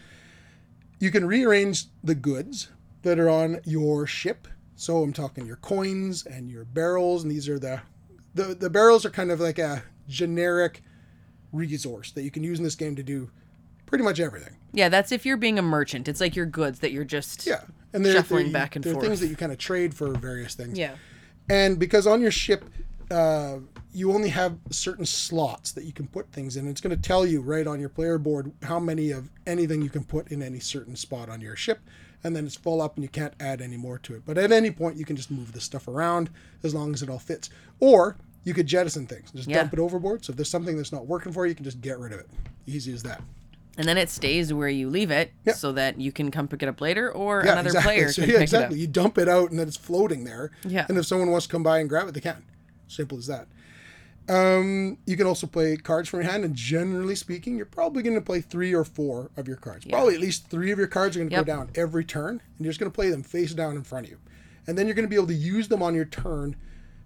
You can rearrange the goods that are on your ship. So I'm talking your coins and your barrels, and these are the the, the barrels are kind of like a generic resource that you can use in this game to do pretty much everything. Yeah, that's if you're being a merchant. It's like your goods that you're just Yeah, and they're, Shuffling they're- back and they're forth. things that you kind of trade for various things. Yeah. And because on your ship, uh, you only have certain slots that you can put things in. It's going to tell you right on your player board how many of anything you can put in any certain spot on your ship. And then it's full up and you can't add any more to it. But at any point, you can just move this stuff around as long as it all fits. Or you could jettison things, just Yeah. dump it overboard. So if there's something that's not working for you, you can just get rid of it. Easy as that. And then it stays where you leave it Yep. so that you can come pick it up later or Yeah, another exactly. player So, can yeah, pick exactly. it You dump it out and then it's floating there. Yeah. And if someone wants to come by and grab it, they can. Simple as that. Um, you can also play cards from your hand, and generally speaking, you're probably going to play three or four of your cards. Probably at least three of your cards are going to Yep. go down every turn, and you're just going to play them face down in front of you, and then you're going to be able to use them on your turn,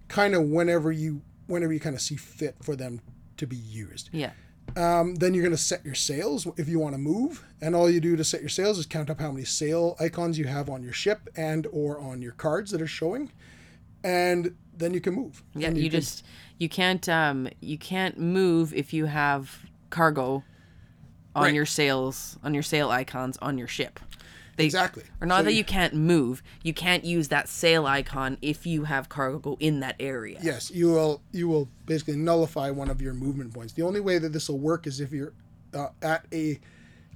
kind of whenever you whenever you kind of see fit for them to be used. Yeah. Um, then you're going to set your sails if you want to move, and all you do to set your sails is count up how many sail icons you have on your ship and or on your cards that are showing, and then you can move. Yeah, And you, can- just you can't um you can't move if you have cargo on Right. your sails on your sail icons on your ship. They, exactly. Or not So that you- you can't move, you can't use that sail icon if you have cargo in that area. Yes, you will. You will basically nullify one of your movement points. The only way that this will work is if you're uh, at a,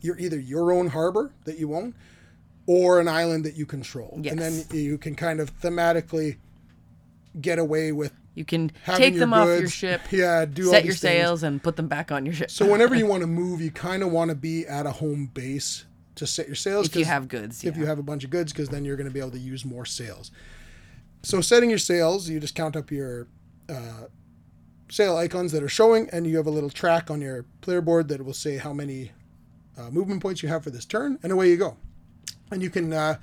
you're either your own harbor that you own, or an island that you control, and then you can kind of thematically get away with You can take them off your ship, Yeah, do all set your things. sails, and put them back on your ship. So whenever you want to move, you kind of want to be at a home base to set your sails. if you have goods, if yeah. you have a bunch of goods, because then you're going to be able to use more sails. So setting your sails, you just count up your uh, sail icons that are showing, and you have a little track on your player board that will say how many uh, movement points you have for this turn, and away you go. And you can uh,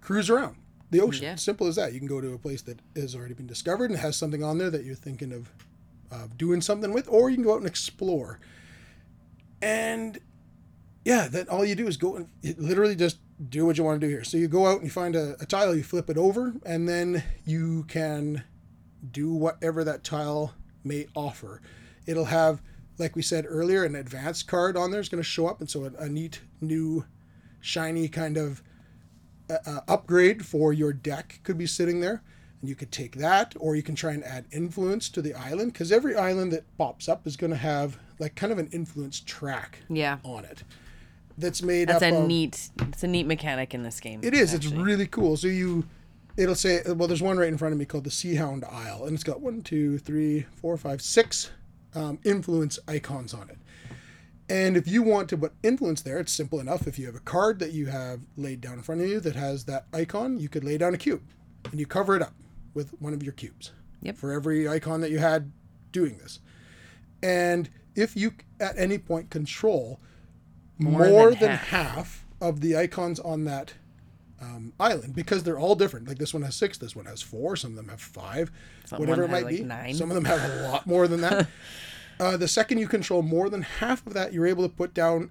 cruise around the ocean. Yeah. Simple as that. You can go to a place that has already been discovered and has something on there that you're thinking of uh, doing something with, or you can go out and explore. And yeah, that all you do is go and literally just do what you want to do here. So you go out and you find a, a tile, you flip it over, and then you can do whatever that tile may offer. It'll have like we said earlier, an advanced card on there is going to show up, and so a, a neat new shiny kind of uh, upgrade for your deck could be sitting there. And you could take that, or you can try and add influence to the island, because every island that pops up is going to have like kind of an influence track Yeah. on it. That's made That's a of, neat it's a neat mechanic in this game. It is. It's really cool. So you, it'll say, well, there's one right in front of me called the seahound Isle, and it's got one, two, three, four, five, six um, influence icons on it. And if you want to put influence there, it's simple enough. If you have a card that you have laid down in front of you that has that icon, you could lay down a cube, and you cover it up with one of your cubes. Yep. For every icon that you had doing this, and if you at any point control More more, than than, half. half. of the icons on that um, island because they're all different. Like this one has six, this one has four, some of them have five, Some whatever it might like, be. nine. Some of them have a lot more than that. uh, the second you control more than half of that, you're able to put down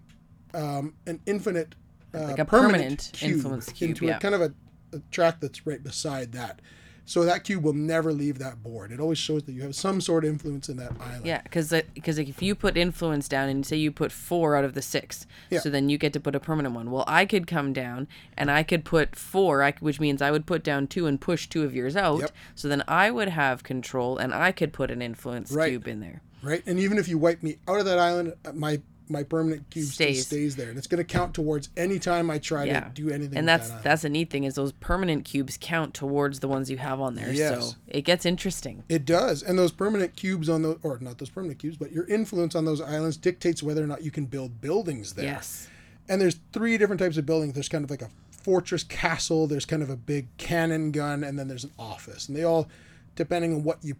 um, an infinite, uh, Like a permanent influence cube, into yeah. a kind of a, a track that's right beside that. So that cube will never leave that board. It always shows that you have some sort of influence in that island. Yeah, because because if you put influence down and say you put four out of the six, Yeah. so then you get to put a permanent one. Well, I could come down and I could put four, I, which means I would put down two and push two of yours out. Yep. So then I would have control and I could put an influence Right. cube in there. Right? And even if you wipe me out of that island, uh, my my permanent cube Stays. stays there, and it's going to count towards any time I try Yeah, to do anything. and that's that that's a neat thing is those permanent cubes count towards the ones you have on there. Yes. So it gets interesting. it does, and those permanent cubes on those, or not those permanent cubes, but your influence on those islands dictates whether or not you can build buildings there. Yes. And there's three different types of buildings. There's kind of like a fortress castle. There's kind of a big cannon gun, and then there's an office. And they all, depending on what you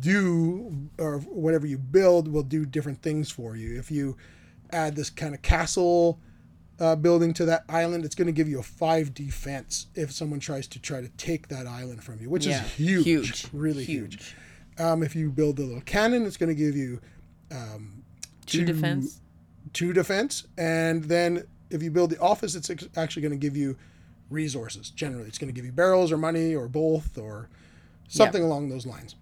do or whatever you build, will do different things for you. If you add this kind of castle uh, building to that island, it's going to give you a five defense if someone tries to try to take that island from you, which Yeah. is huge, Huge. really huge. Um, if you build a little cannon, it's going to give you um, Two two- defense. two defense, and then if you build the office, it's actually going to give you resources. Generally, it's going to give you barrels or money or both or something along those lines.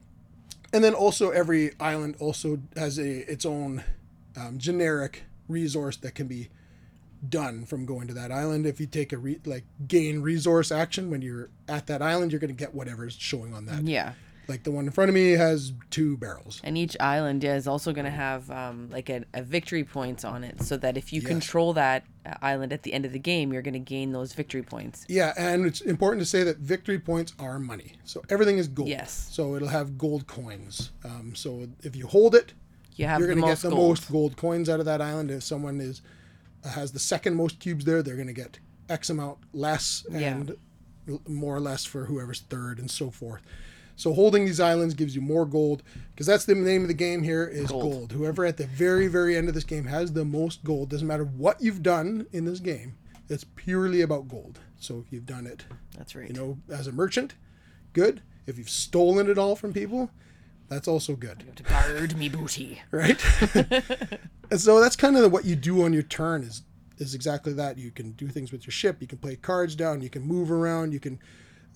And then also every island also has a its own um, generic resource that can be done from going to that island. If you take a re- like gain resource action when you're at that island, you're going to get whatever's showing on that. Yeah. Like the one in front of me has two barrels. And each island yeah, is also going to have um, like a, a victory points on it, so that if you control that uh, island at the end of the game, you're going to gain those victory points. Yeah, and it's important to say that victory points are money. So everything is gold. Yes. So it'll have gold coins. Um, so if you hold it, You have you're going to get the gold. most gold coins out of that island. If someone is has the second most cubes there, they're going to get X amount less Yeah. and l- more or less for whoever's third and so forth. So holding these islands gives you more gold because that's the name of the game here is Gold. gold. Whoever at the very very end of this game has the most gold doesn't matter what you've done in this game. It's purely about gold. So if you've done it That's right. you know, as a merchant, good. If you've stolen it all from people, that's also good, You have to guard me booty. right? and so that's kind of what you do on your turn is is exactly that. You can do things with your ship. You can play cards down. You can move around. You can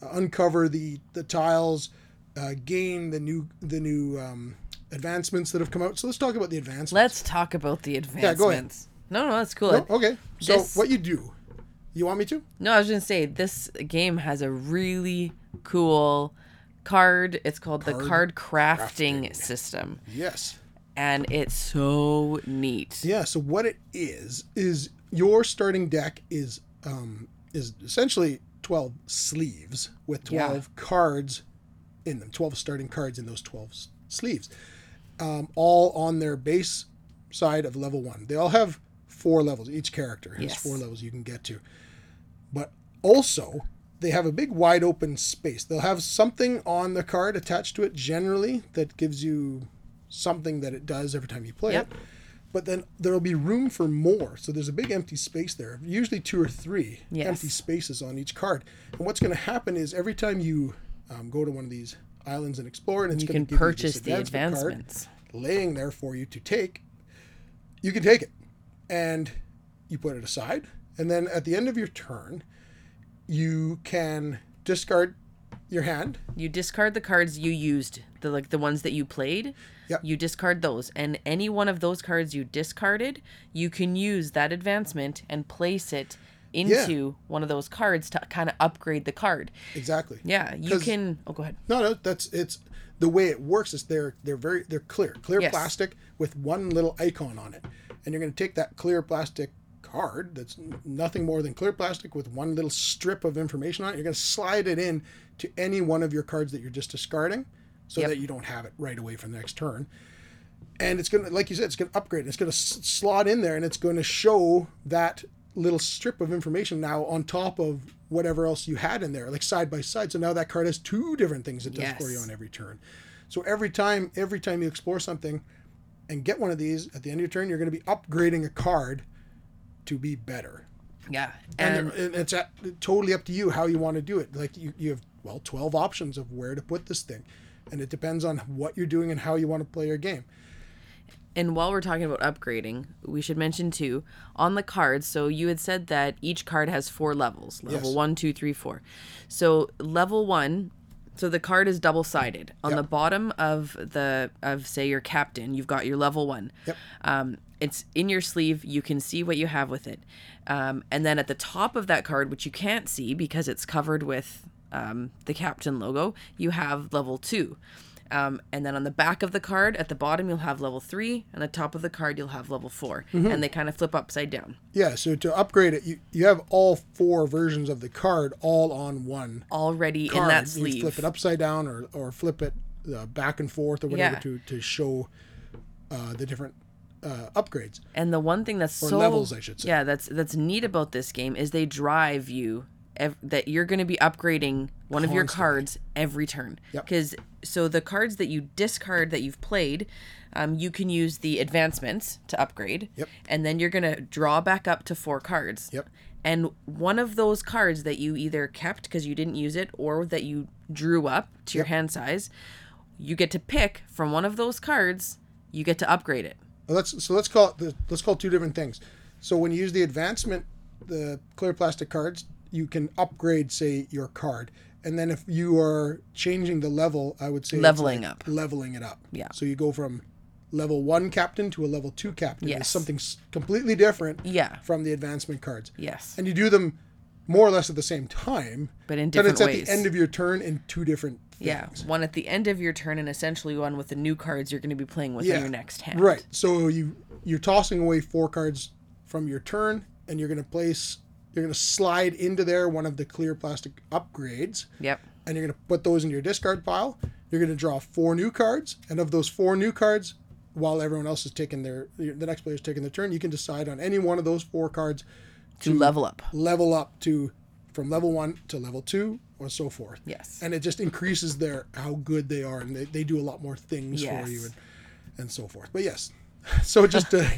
uh, uncover the the tiles, uh, gain the new the new um, advancements that have come out. So let's talk about the advancements. Let's talk about the advancements. Yeah, go ahead. No, no, that's cool. Oh, okay. So This- what you do? You want me to? No, I was gonna say this game has a really cool card. It's called the Card card crafting, crafting. system, Yes. and it's so neat. Yeah. So what it is is your starting deck is um, is essentially twelve sleeves with Yeah. twelve cards in them. Twelve starting cards in those twelve sleeves, um, all on their base side of level one. They all have four levels. Each character has Yes. four levels you can get to, but also they have a big wide open space. They'll have something on the card attached to it generally that gives you something that it does every time you play Yep. it but then there'll be room for more. So there's a big empty space there, usually two or three Yes. empty spaces on each card. And what's going to happen is every time you um, go to one of these islands and explore, and it's going can to give purchase you the this advancement card advancements. laying there for you to take. You can take it, and you put it aside, and then at the end of your turn, you can discard your hand You discard the cards you used the like the ones that you played. Yep. You discard those, and any one of those cards you discarded, you can use that advancement and place it into one of those cards to kind of upgrade the card. Exactly. Yeah, you can. Oh, go ahead. No, no, that's it's the way it works is they're they're very they're clear, clear Yes. plastic with one little icon on it, and you're going to take that clear plastic card that's nothing more than clear plastic with one little strip of information on it. You're going to slide it in to any one of your cards that you're just discarding, so Yep. that you don't have it right away from the next turn. And it's going to, like you said, it's going to upgrade. It's going to s- slot in there, and it's going to show that little strip of information now on top of whatever else you had in there, like side by side. So now that card has two different things it does for you on every turn. So every time, every time you explore something and get one of these at the end of your turn, you're going to be upgrading a card to be better. Yeah, And, and and it's at, totally up to you how you want to do it. Like you, you have well, twelve options of where to put this thing, and it depends on what you're doing and how you want to play your game. And while we're talking about upgrading, we should mention too on the cards. So you had said that each card has four levels level Yes. one, two, three, four. So level one, so the card is double sided. On Yep. the bottom of the of say your captain, you've got your level one. Yep. Um, it's in your sleeve. You can see what you have with it. Um, and then at the top of that card, which you can't see because it's covered with um, the captain logo, you have level two. Um, and then on the back of the card, at the bottom, you'll have level three, and the top of the card, you'll have level 4 Mm-hmm. and they kind of flip upside down, Yeah. So to upgrade it, you, you have all four versions of the card all on one already card. in that sleeve. You flip it upside down or, or flip it uh, back and forth or whatever Yeah. to, to show uh, the different uh, upgrades. And the one thing that's Or so levels, I should say. yeah, that's that's neat about this game is they drive you ev- that you're going to be upgrading one of your cards every turn. Yep. Because so the cards that you discard that you've played, um, you can use the advancements to upgrade. Yep. And then you're going to draw back up to four cards. Yep. And one of those cards that you either kept because you didn't use it or that you drew up to your hand size, you get to pick from one of those cards. You get to upgrade it. Well, let's so let's call it the, let's call it two different things. So when you use the advancement, the clear plastic cards, you can upgrade, say, your card, and then if you are changing the level, I would say Leveling like up. leveling it up. Yeah. So you go from level one captain to a level two captain. It's Yes. something s- completely different. Yeah. From the advancement cards. Yes. And you do them more or less at the same time, But in different but it's at the end of your turn in two different. Yeah, one at the end of your turn, and essentially one with the new cards you're going to be playing with in your next hand. Right. So you you're tossing away four cards from your turn, and you're going to place you're going to slide into there one of the clear plastic upgrades, Yep. and you're going to put those in your discard pile. You're going to draw four new cards, and of those four new cards, while everyone else is taking their the next player's taking their turn, you can decide on any one of those four cards To level up. level up to from level one to level two or so forth. Yes. And it just increases their how good they are and they, they do a lot more things Yes. for you and, and so forth. But yes. So just to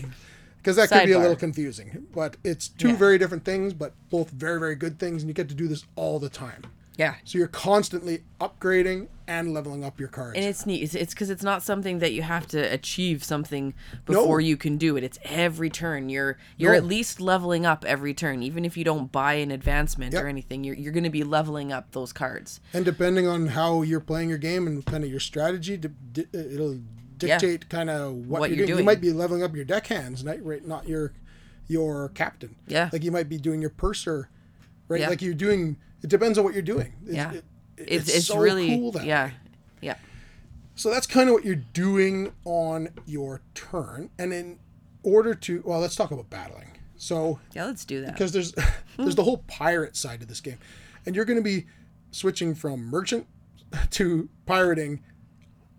because that could be a little confusing. But it's two Yeah. very different things, but both very, very good things, and you get to do this all the time. Yeah. So you're constantly upgrading and leveling up your cards. And it's neat. It's- It's because it's not something that you have to achieve something before you can do it. It's every turn. You're you're No. at least leveling up every turn, even if you don't buy an advancement Yep. or anything. You're you're going to be leveling up those cards. And depending on how you're playing your game and kind of your strategy, it'll dictate kind of what, What you're, you're doing. You might be leveling up your deckhand, not right, not your your captain. Yeah. Like you might be doing your purser, right? Yeah. Like you're doing. It depends on what you're doing. It's, Yeah. it- It's it's, so really cool that yeah way. yeah So that's kind of what you're doing on your turn, and in order to well, let's talk about battling. So yeah. Let's do that. because there's there's the whole pirate side of this game, and you're going to be switching from merchant to pirating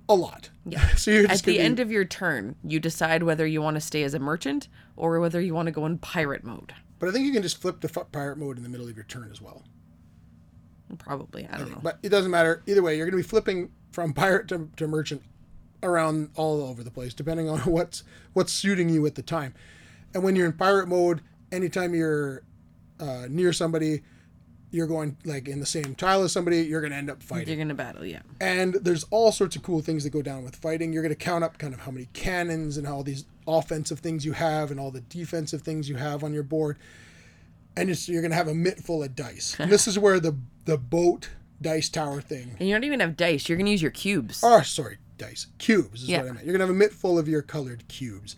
a lot. Yeah. so you're At the be- end of your turn, you decide whether you want to stay as a merchant or whether you want to go in pirate mode. but I think you can just flip to pirate mode in the middle of your turn as well. Probably. I don't know. But it doesn't matter either way. You're going to be flipping from pirate to, to merchant around all over the place, depending on what's what's suiting you at the time. And when you're in pirate mode, anytime you're uh, near somebody, you're going like in the same tile as somebody, you're going to end up fighting. You're going to battle, yeah. And there's all sorts of cool things that go down with fighting. You're going to count up kind of how many cannons and all these offensive things you have and all the defensive things you have on your board. And it's, you're going to have a mitt full of dice. And this is where the the boat dice tower thing. And you don't even have dice. You're gonna use your cubes. Oh, sorry, dice. Cubes is Yeah. what I meant. You're going to have a mitt full of your colored cubes.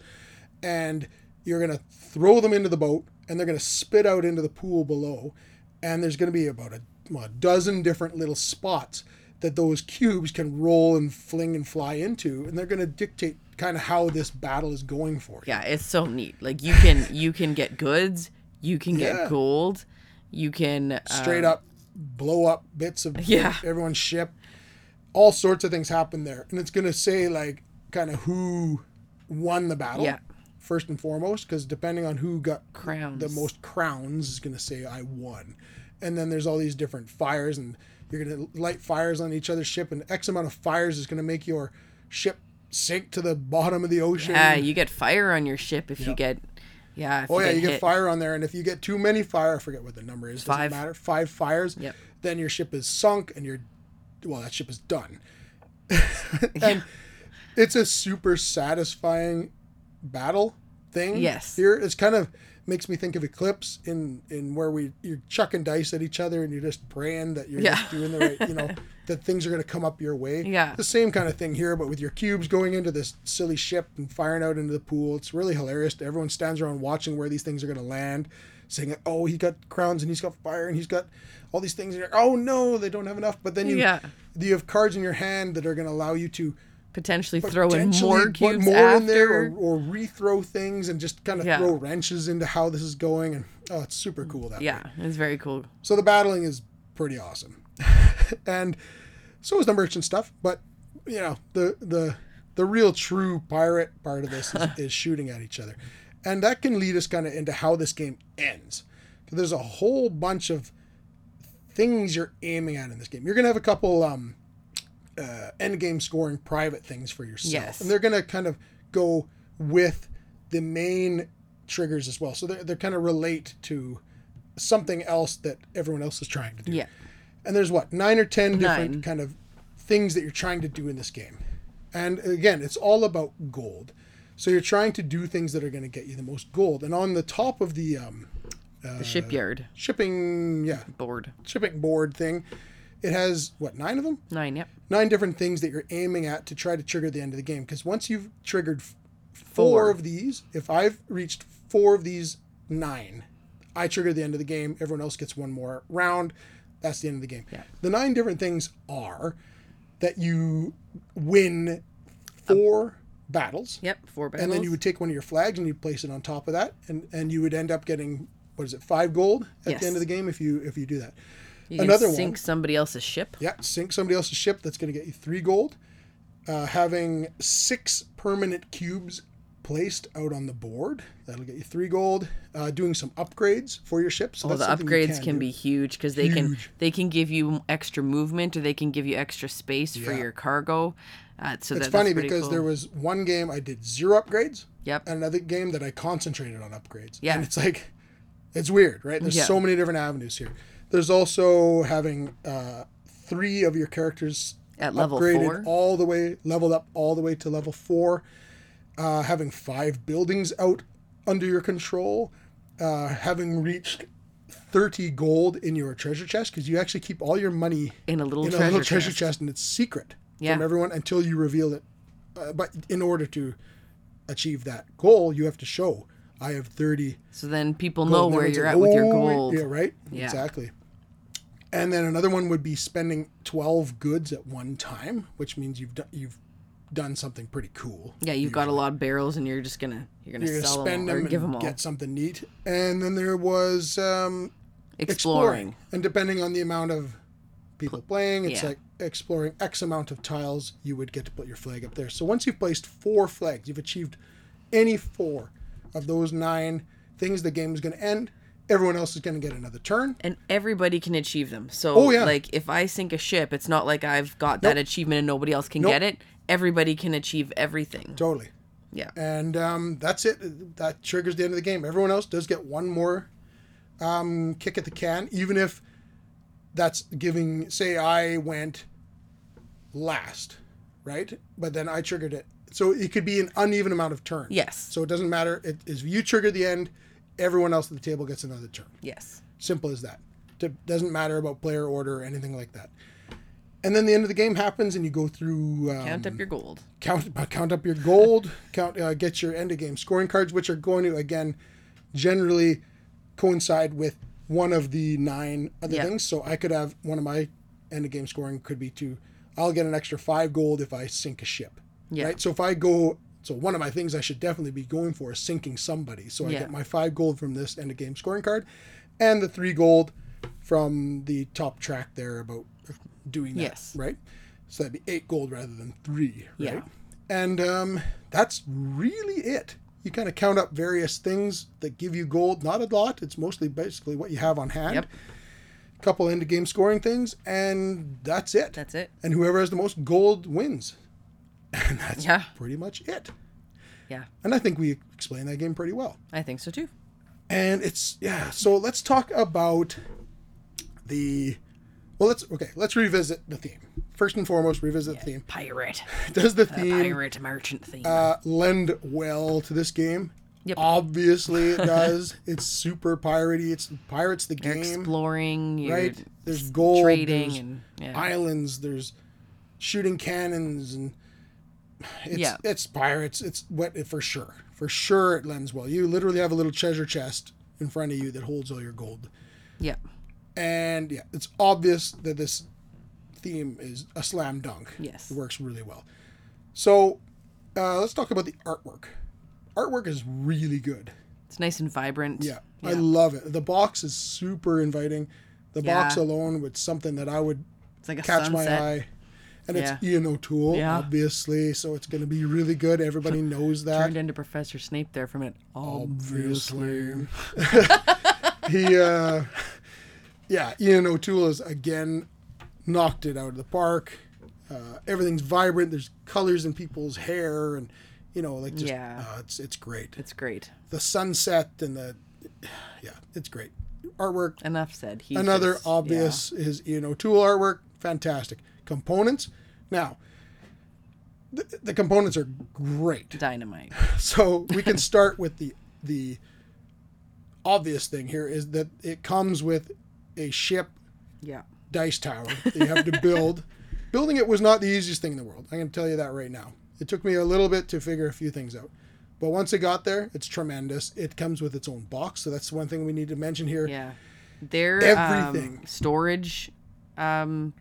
And you're going to throw them into the boat, and they're going to spit out into the pool below. And there's going to be about a, well, a dozen different little spots that those cubes can roll and fling and fly into. And they're going to dictate kind of how this battle is going for you. Yeah, it's so neat. Like you can you can get goods, you can Yeah. get gold, you can uh, Straight up blow up bits of Yeah. everyone's ship. All sorts of things happen there. And it's going to say, like, kind of who won the battle. Yeah. First and foremost, because depending on who got crowns. the most crowns is going to say I won. And then there's all these different fires, and you're going to light fires on each other's ship, and X amount of fires is going to make your ship sink to the bottom of the ocean. Yeah, you get fire on your ship if you get yeah, if oh you yeah, get you get fire on there, and if you get too many fire, I forget what the number is. Doesn't Five. matter. Five fires. Yep. Then your ship is sunk, and you're well, that ship is done. and it's a super satisfying battle thing. Yes. Here it's kind of makes me think of Eclipse in in where we you're chucking dice at each other and you're just praying that you're Yeah. just doing the right, you know, that things are going to come up your way. Yeah. The same kind of thing here, but with your cubes going into this silly ship and firing out into the pool. It's really hilarious. Everyone stands around watching where these things are going to land, saying, "Oh, he got crowns and he's got fire and he's got all these things." And you're, oh no, they don't have enough. But then you Yeah. you have cards in your hand that are going to allow you to potentially throw in potentially more put cubes more after. in there or, or rethrow things and just kind of Yeah. throw wrenches into how this is going and oh it's super cool that way. yeah, it's very cool. so the battling is pretty awesome and so is the merchant stuff but you know the the the real true pirate part of this is, is shooting at each other and that can lead us kind of into how this game ends there's a whole bunch of things you're aiming at in this game you're gonna have a couple um uh, end game scoring private things for yourself Yes. and they're gonna kind of go with the main triggers as well so they're, they're kind of relate to something else that everyone else is trying to do Yeah. and there's what nine or ten different Nine. kind of things that you're trying to do in this game and again it's all about gold so you're trying to do things that are going to get you the most gold and on the top of the um, The shipyard shipping yeah board. shipping board thing it has what nine of them Nine, yep. nine different things that you're aiming at to try to trigger the end of the game because once you've triggered f- four Four. of these if i've reached four of these nine i trigger the end of the game everyone else gets one more round that's the end of the game Yeah. the nine different things are that you win four battles Yep, four battles. and then you would take one of your flags and you place it on top of that and and you would end up getting what is it five gold at Yes. the end of the game if you if you do that You can another one. sink somebody else's ship. yeah, sink somebody else's ship. That's going to get you three gold. Uh, having six permanent cubes placed out on the board. That'll get you three gold. Uh, doing some upgrades for your ship. So Well, that's the upgrades can do. be huge because they can they can give you extra movement or they can give you extra space for your cargo. Uh, so It's that, funny because cool. there was one game I did zero upgrades. Yep. And another game that I concentrated on upgrades. Yeah. And it's like, it's weird, right? There's Yeah. so many different avenues here. There's also having uh, three of your characters At level upgraded four? all the way, leveled up all the way to level four. Uh, having five buildings out under your control. Uh, having reached 30 gold in your treasure chest because you actually keep all your money in a little in treasure, a little treasure chest. chest and it's secret Yeah. from everyone until you reveal it. Uh, but in order to achieve that goal, you have to show I have 30 So then people know where you're at with your "Oh, gold. Yeah, right? Yeah. Exactly. And then another one would be spending 12 goods at one time, which means you've done you've done something pretty cool. Yeah, you've got a lot of barrels and you're just gonna you're gonna You're going to spend them or them give them all. get something neat. And then there was um, Exploring. And depending on the amount of people playing, it's yeah. like exploring X amount of tiles, you would get to put your flag up there. So once you've placed four flags, you've achieved any four of those nine things, the game is going to end. Everyone else is going to get another turn. And everybody can achieve them. So Oh, yeah. like if I sink a ship, it's not like I've got that achievement and nobody else can Nope. get it. Everybody can achieve everything. Totally. Yeah. And um, that's it. That triggers the end of the game. Everyone else does get one more um, kick at the can, even if that's giving, say, I went last, right? But then I triggered it. So it could be an uneven amount of turns. Yes. So it doesn't matter. It, if you trigger the end, everyone else at the table gets another turn. Yes. Simple as that. It doesn't matter about player order or anything like that. And then the end of the game happens, and you go through um, Count up your gold. count uh, count up your gold, count uh, get your end of game scoring cards, which are going to again generally coincide with one of the nine other Yeah. things. So I could have one of my end of game scoring could be to I'll get an extra five gold if I sink a ship. Yeah. Right. So if I go, so one of my things I should definitely be going for is sinking somebody. So I Yeah. get my five gold from this end of game scoring card, and the three gold from the top track there about doing that. Yes. Right. So that'd be eight gold rather than three. Right. Yeah. And um, that's really it. You kind of count up various things that give you gold. Not a lot. It's mostly basically what you have on hand. Yep. A couple end of game scoring things, and that's it. That's it. and whoever has the most gold wins. And that's Yeah. pretty much it. Yeah. And I think we explained that game pretty well. I think so too. And it's yeah. So let's talk about the. Well, let's okay. Let's revisit the theme first and foremost. Revisit the theme. Pirate. Does the The theme pirate merchant theme. uh, lend well to this game? Yep. Obviously, it does. it's super piratey. It's pirates the You're game, exploring, you're right? There's gold, trading, there's and yeah. islands. There's shooting cannons, and it's Yeah. it's pirates. It's what for sure. For sure, it lends well. You literally have a little treasure chest in front of you that holds all your gold, yeah. and yeah, it's obvious that this theme is a slam dunk. Yes. It works really well. So uh, let's talk about the artwork. Artwork is really good. It's nice and vibrant. Yeah, I love it. The box is super inviting. The box alone was something that I would It's like a catch sunset. my eye. And Yeah. it's Ian O'Toole, Yeah. obviously, so it's going to be really good. Everybody knows that. Turned into Professor Snape there from it. Obviously. he, uh, yeah, Ian O'Toole is again knocked it out of the park. Uh, everything's vibrant. There's colors in people's hair, and you know, like just Yeah. uh, it's it's great. It's great. The sunset and the yeah, it's great. Artwork Enough said. He's Another just- obvious is Ian O'Toole artwork. Fantastic. Components. Now, the, the components are great. dynamite. So we can start with the the obvious thing here is that it comes with a ship Yeah. dice tower that you have to build. Building it was not the easiest thing in the world. I can tell you that right now. It took me a little bit to figure a few things out. But once it got there, it's tremendous. It comes with its own box, so that's one thing we need to mention here. Yeah. Their Everything. Um, storage, um,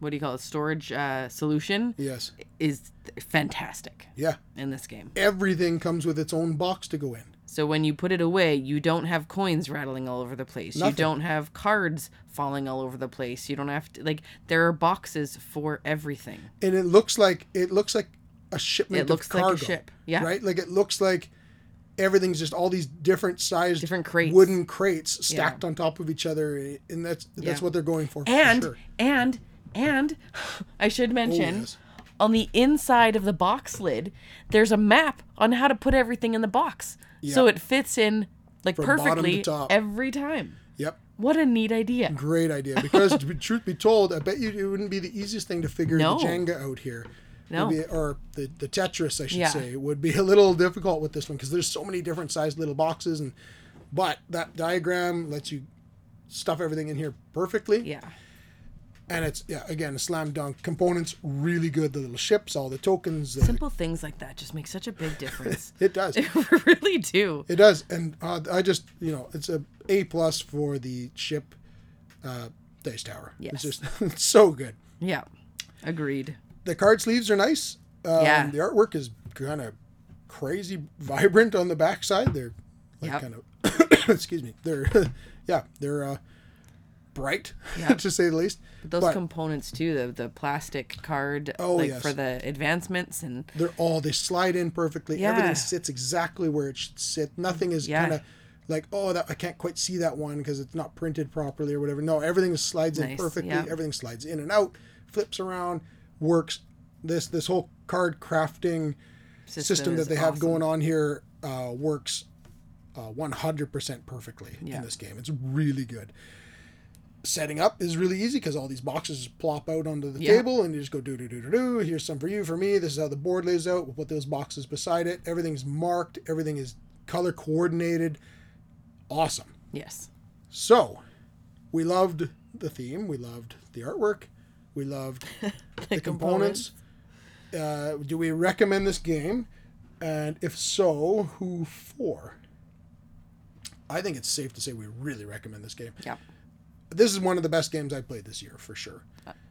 what do you call it? Storage uh, solution Yes. is fantastic Yeah. in this game. Everything comes with its own box to go in. So when you put it away, you don't have coins rattling all over the place. Nothing. You don't have cards falling all over the place. You don't have to like there are boxes for everything. and it looks like it looks like a shipment It looks of like a ship, yeah. right like it looks like everything's just all these different sized Different crates. wooden crates stacked on top of each other and that's that's Yeah. what they're going for for And sure. and and I should mention oh, yes. on the inside of the box lid, there's a map on how to put everything in the box. So it fits in like From to perfectly top. every time. yep What a neat idea. great idea because to be, truth be told i bet you it wouldn't be the easiest thing to figure No. the jenga out here No. Be- or the, the tetris i should Yeah. say would be a little difficult with this one because there's so many different sized little boxes and but that diagram lets you stuff everything in here perfectly Yeah. And it's yeah again a slam dunk components really good the little ships all the tokens the, Simple things like that just make such a big difference. it does it really do. it does and uh, i just you know it's a a plus for the ship uh dice tower Yes. it's just it's so good Yeah. Agreed. the card sleeves are nice um, Yeah. the artwork is kind of crazy vibrant on the backside they're like Yep. kind of excuse me they're yeah they're uh bright Yeah. to say the least But those But- components too, the the plastic card Oh, like yes. for the advancements and they're all they slide in perfectly. Yeah. Everything sits exactly where it should sit. Nothing is Yeah. kind of like oh that I can't quite see that one because it's not printed properly or whatever. No, everything slides in perfectly. yeah. Everything slides in and out, flips around, works. This this whole card crafting system, that they have going on here uh, works uh, 100% perfectly Yeah. in this game. It's really good. Setting up is really easy because all these boxes plop out onto the Yeah. table and you just go do do do do do. Here's some for you, for me. This is how the board lays out. We'll put those boxes beside it. Everything's marked. Everything is color coordinated. Awesome. Yes. So, we loved the theme, we loved the artwork, we loved the, components. Uh, do we recommend this game? And if so, who for? I think it's safe to say we really recommend this game. Yeah. This is one of the best games I played this year for sure.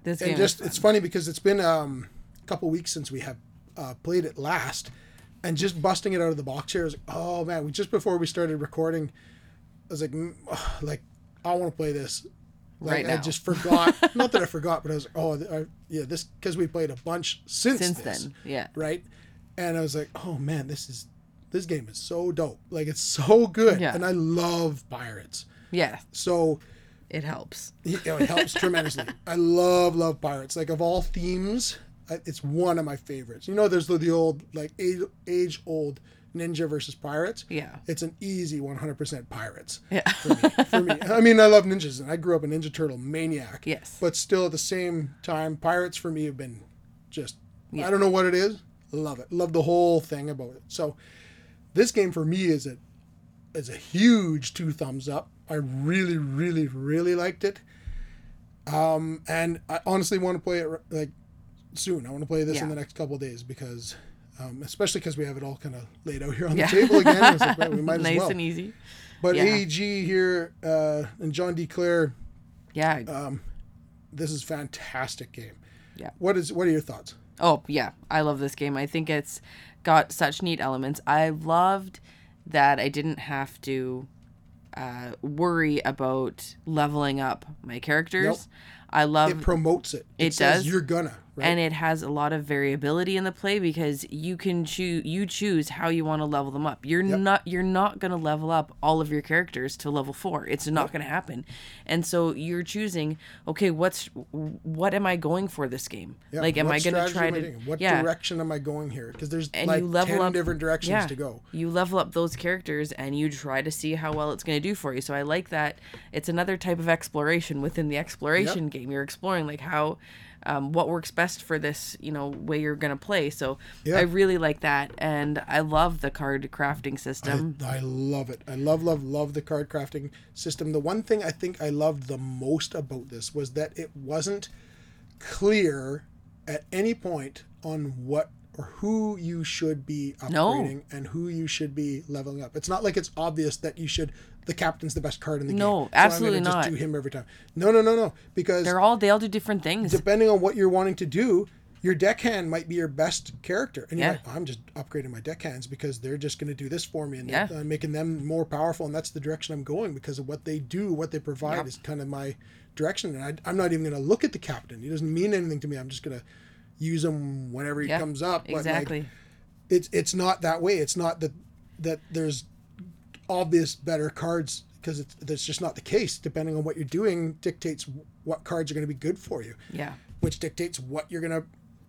This and game just it's funny because it's been um, a couple weeks since we have uh, played it last, and just busting it out of the box here is like, oh man! We just before we started recording, I was like, mm, like I want to play this. Like, Right I just forgot. not that I forgot, but I was like, oh I, yeah, this because we played a bunch since since this, then. Yeah. right? And I was like, oh man, this is this game is so dope. Like it's so good, Yeah. and I love pirates. Yeah. So It helps. you oh, know, it helps tremendously. I love love pirates. Like of all themes, it's one of my favorites. You know, there's the, the old like age, age old ninja versus pirates. Yeah. It's an easy 100% pirates Yeah. for me. For me, I mean, I love ninjas, and I grew up a Ninja Turtle maniac. Yes. But still, at the same time, pirates for me have been just I don't know what it is. Love it. Love the whole thing about it. So, this game for me is a is a huge two thumbs up. I really, really, really liked it. Um, and I honestly want to play it like soon. I want to play this in the next couple of days because, um, especially because we have it all kind of laid out here on Yeah. the table again. Like, well, we might nice as well. and easy. But Yeah. AEG here uh, and John D. Clair, Yeah. Um, this is fantastic game. Yeah. What is what are your thoughts? Oh, yeah. I love this game. I think it's got such neat elements. I loved that I didn't have to uh, worry about leveling up my characters. Nope. I love It promotes it. It says does. You're gonna. Right? and it has a lot of variability in the play because you can choose you choose how you want to level them up you're not you're not going to level up all of your characters to level 4 it's not going to happen and so you're choosing okay what's what am i going for this game Yeah, like am what i going to try to? What yeah direction am I going here? Because there's and like you level ten up different directions yeah, to go. You level up those characters and you try to see how well it's going to do for you. So I like that. It's another type of exploration within the exploration game. You're exploring like how um, what works best for this, you know, way you're going to play. So Yeah. I really like that and I love the card crafting system. I love it. I love, love, love the card crafting system. The one thing I think I loved the most about this was that it wasn't clear at any point on what or who you should be No. upgrading and who you should be leveling up. It's not like it's obvious that you should. The captain's the best card in the game. No, so I'm gonna absolutely just not. do him every time. No, no, no, no. Because They're all they all do different things. depending on what you're wanting to do, your deckhand might be your best character. And you're Yeah. like, I'm just upgrading my deckhands because they're just going to do this for me and Yeah. I'm making them more powerful. And that's the direction I'm going because of what they do, what they provide Yep. is kind of my direction. And I, I'm not even going to look at the captain. He doesn't mean anything to me. I'm just going to use him whenever he yeah. comes up. But, like, Exactly. it's it's not that way. It's not that that there's obvious better cards because it's that's just not the case. Depending on what you're doing, dictates what cards are going to be good for you yeah. which dictates what you're gonna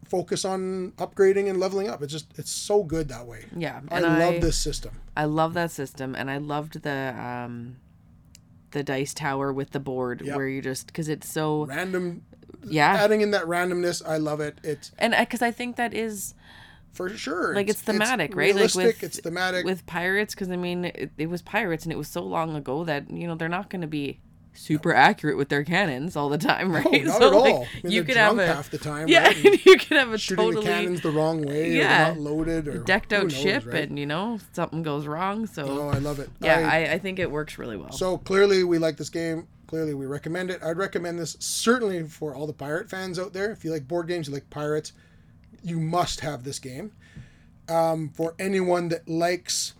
focus on upgrading and leveling up. It's just it's so good that way. Yeah. I love this system. I love that system, and I loved the um, the dice tower with the board Yep. where you just because it's so Random, yeah, adding in that randomness, I love it. It's and because I think that is for sure. like it's thematic, right? Like with it's thematic. with pirates, because I mean it, it was pirates, and it was so long ago that you know they're not going to be super accurate with their cannons all the time, right? oh, not So, at all. like, I mean, you could have a half the time. yeah, right? You could have a shooting totally the cannons the wrong way. Yeah. Or not loaded or decked out knows, ship, right? and you know something goes wrong. So oh, I love it. yeah, I- I, I think it works really well. So clearly, we like this game. Clearly, we recommend it. I'd recommend this certainly for all the pirate fans out there. If you like board games, you like pirates, you must have this game. Um, for anyone that likes,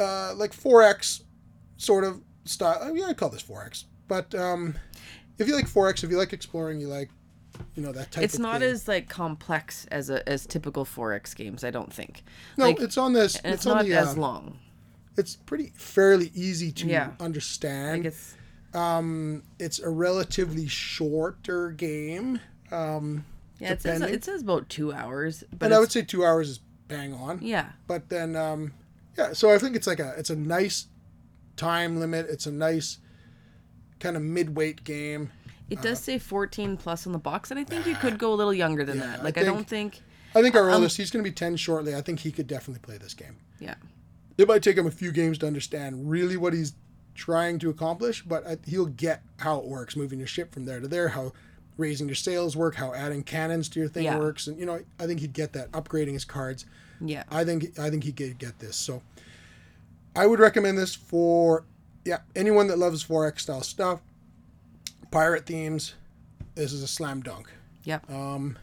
uh, like 4X sort of style, I mean, I call this 4X. But um, if you like 4X, if you like exploring, you like, you know, that type of it's not game. as like complex as a as typical 4X games, I don't think. no, like, it's on this. and it's, on not the. as uh, long. it's pretty fairly easy to Yeah. understand. Like it's Um, it's a relatively shorter game. Um, yeah, it says, it says about two hours, but and I would say two hours is bang on. yeah, But then, um, yeah. So I think it's like a it's a nice time limit. It's a nice kind of mid-weight game. it does say 14 plus on the box, and I think you could go a little younger than Yeah, that. Like I, think- don't think, I think our Um, oldest, he's going to be ten shortly. I think he could definitely play this game. yeah, It might take him a few games to understand really what he's trying to accomplish, but I, he'll get how it works, moving your ship from there to there, how raising your sails work, how adding cannons to your thing Yeah. works, and you know, I think he'd get that. Upgrading his cards, Yeah. I think I think he could get this. So I would recommend this for yeah anyone that loves 4X style stuff, pirate themes. This is a slam dunk. Yep. Um,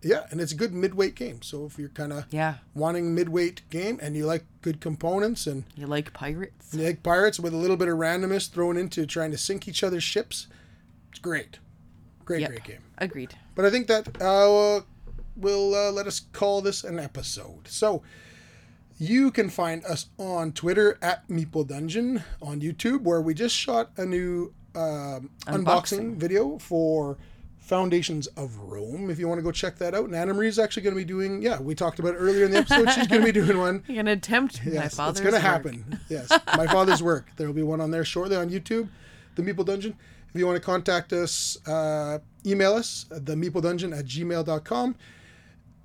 yeah, and it's a good midweight game. So if you're kind of yeah. wanting midweight game and you like good components and You like pirates? you like pirates with a little bit of randomness thrown into trying to sink each other's ships, it's great. Great, Yep. great game. Agreed. But I think that uh, will uh, let us call this an episode. So you can find us on Twitter at Meeple Dungeon, on YouTube, where we just shot a new um, unboxing. Unboxing. video for Foundations of Rome. If you want to go check that out, and Anna Marie's actually going to be doing. Yeah, we talked about it earlier in the episode. She's going to be doing one. You're gonna attempt my Yes, father's it's going to happen. Yes, my father's work. There will be one on there shortly on YouTube, the Meeple Dungeon. If you want to contact us, uh, email us at the Meeple Dungeon at gmail.com.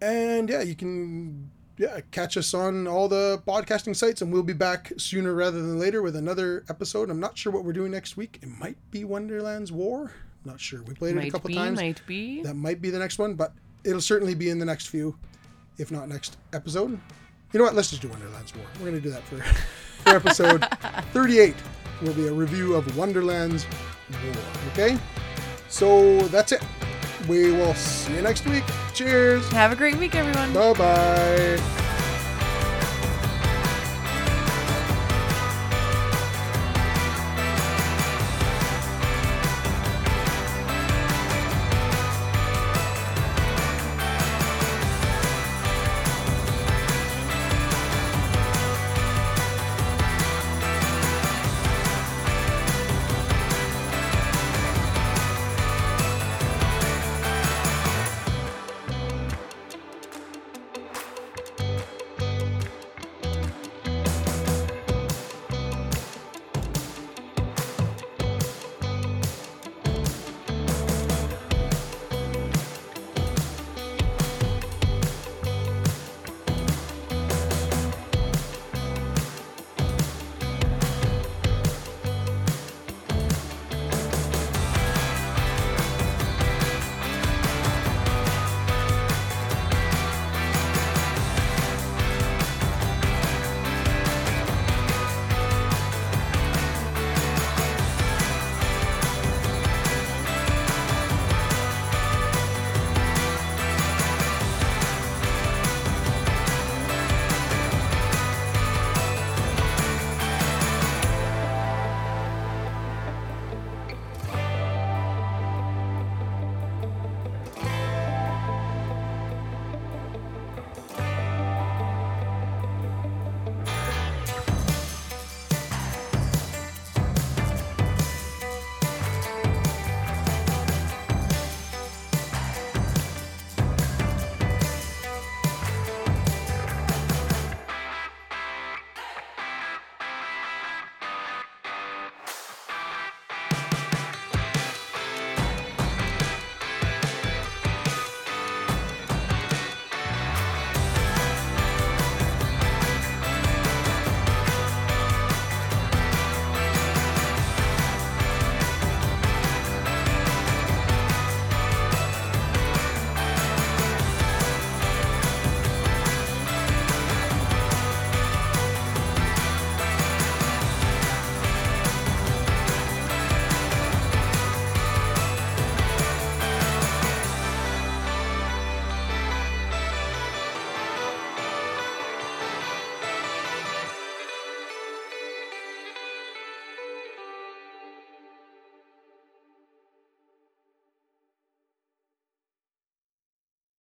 And yeah, you can yeah catch us on all the podcasting sites, and we'll be back sooner rather than later with another episode. I'm not sure what we're doing next week. It might be Wonderland's War. Not sure. We played it a couple be, times. might be. That might be the next one, but it'll certainly be in the next few, if not next episode. You know what? Let's just do Wonderland's War. We're going to do that for, for episode 38. Will be a review of Wonderland's War. Okay? So that's it. We will see you next week. Cheers. Have a great week, everyone. Bye bye.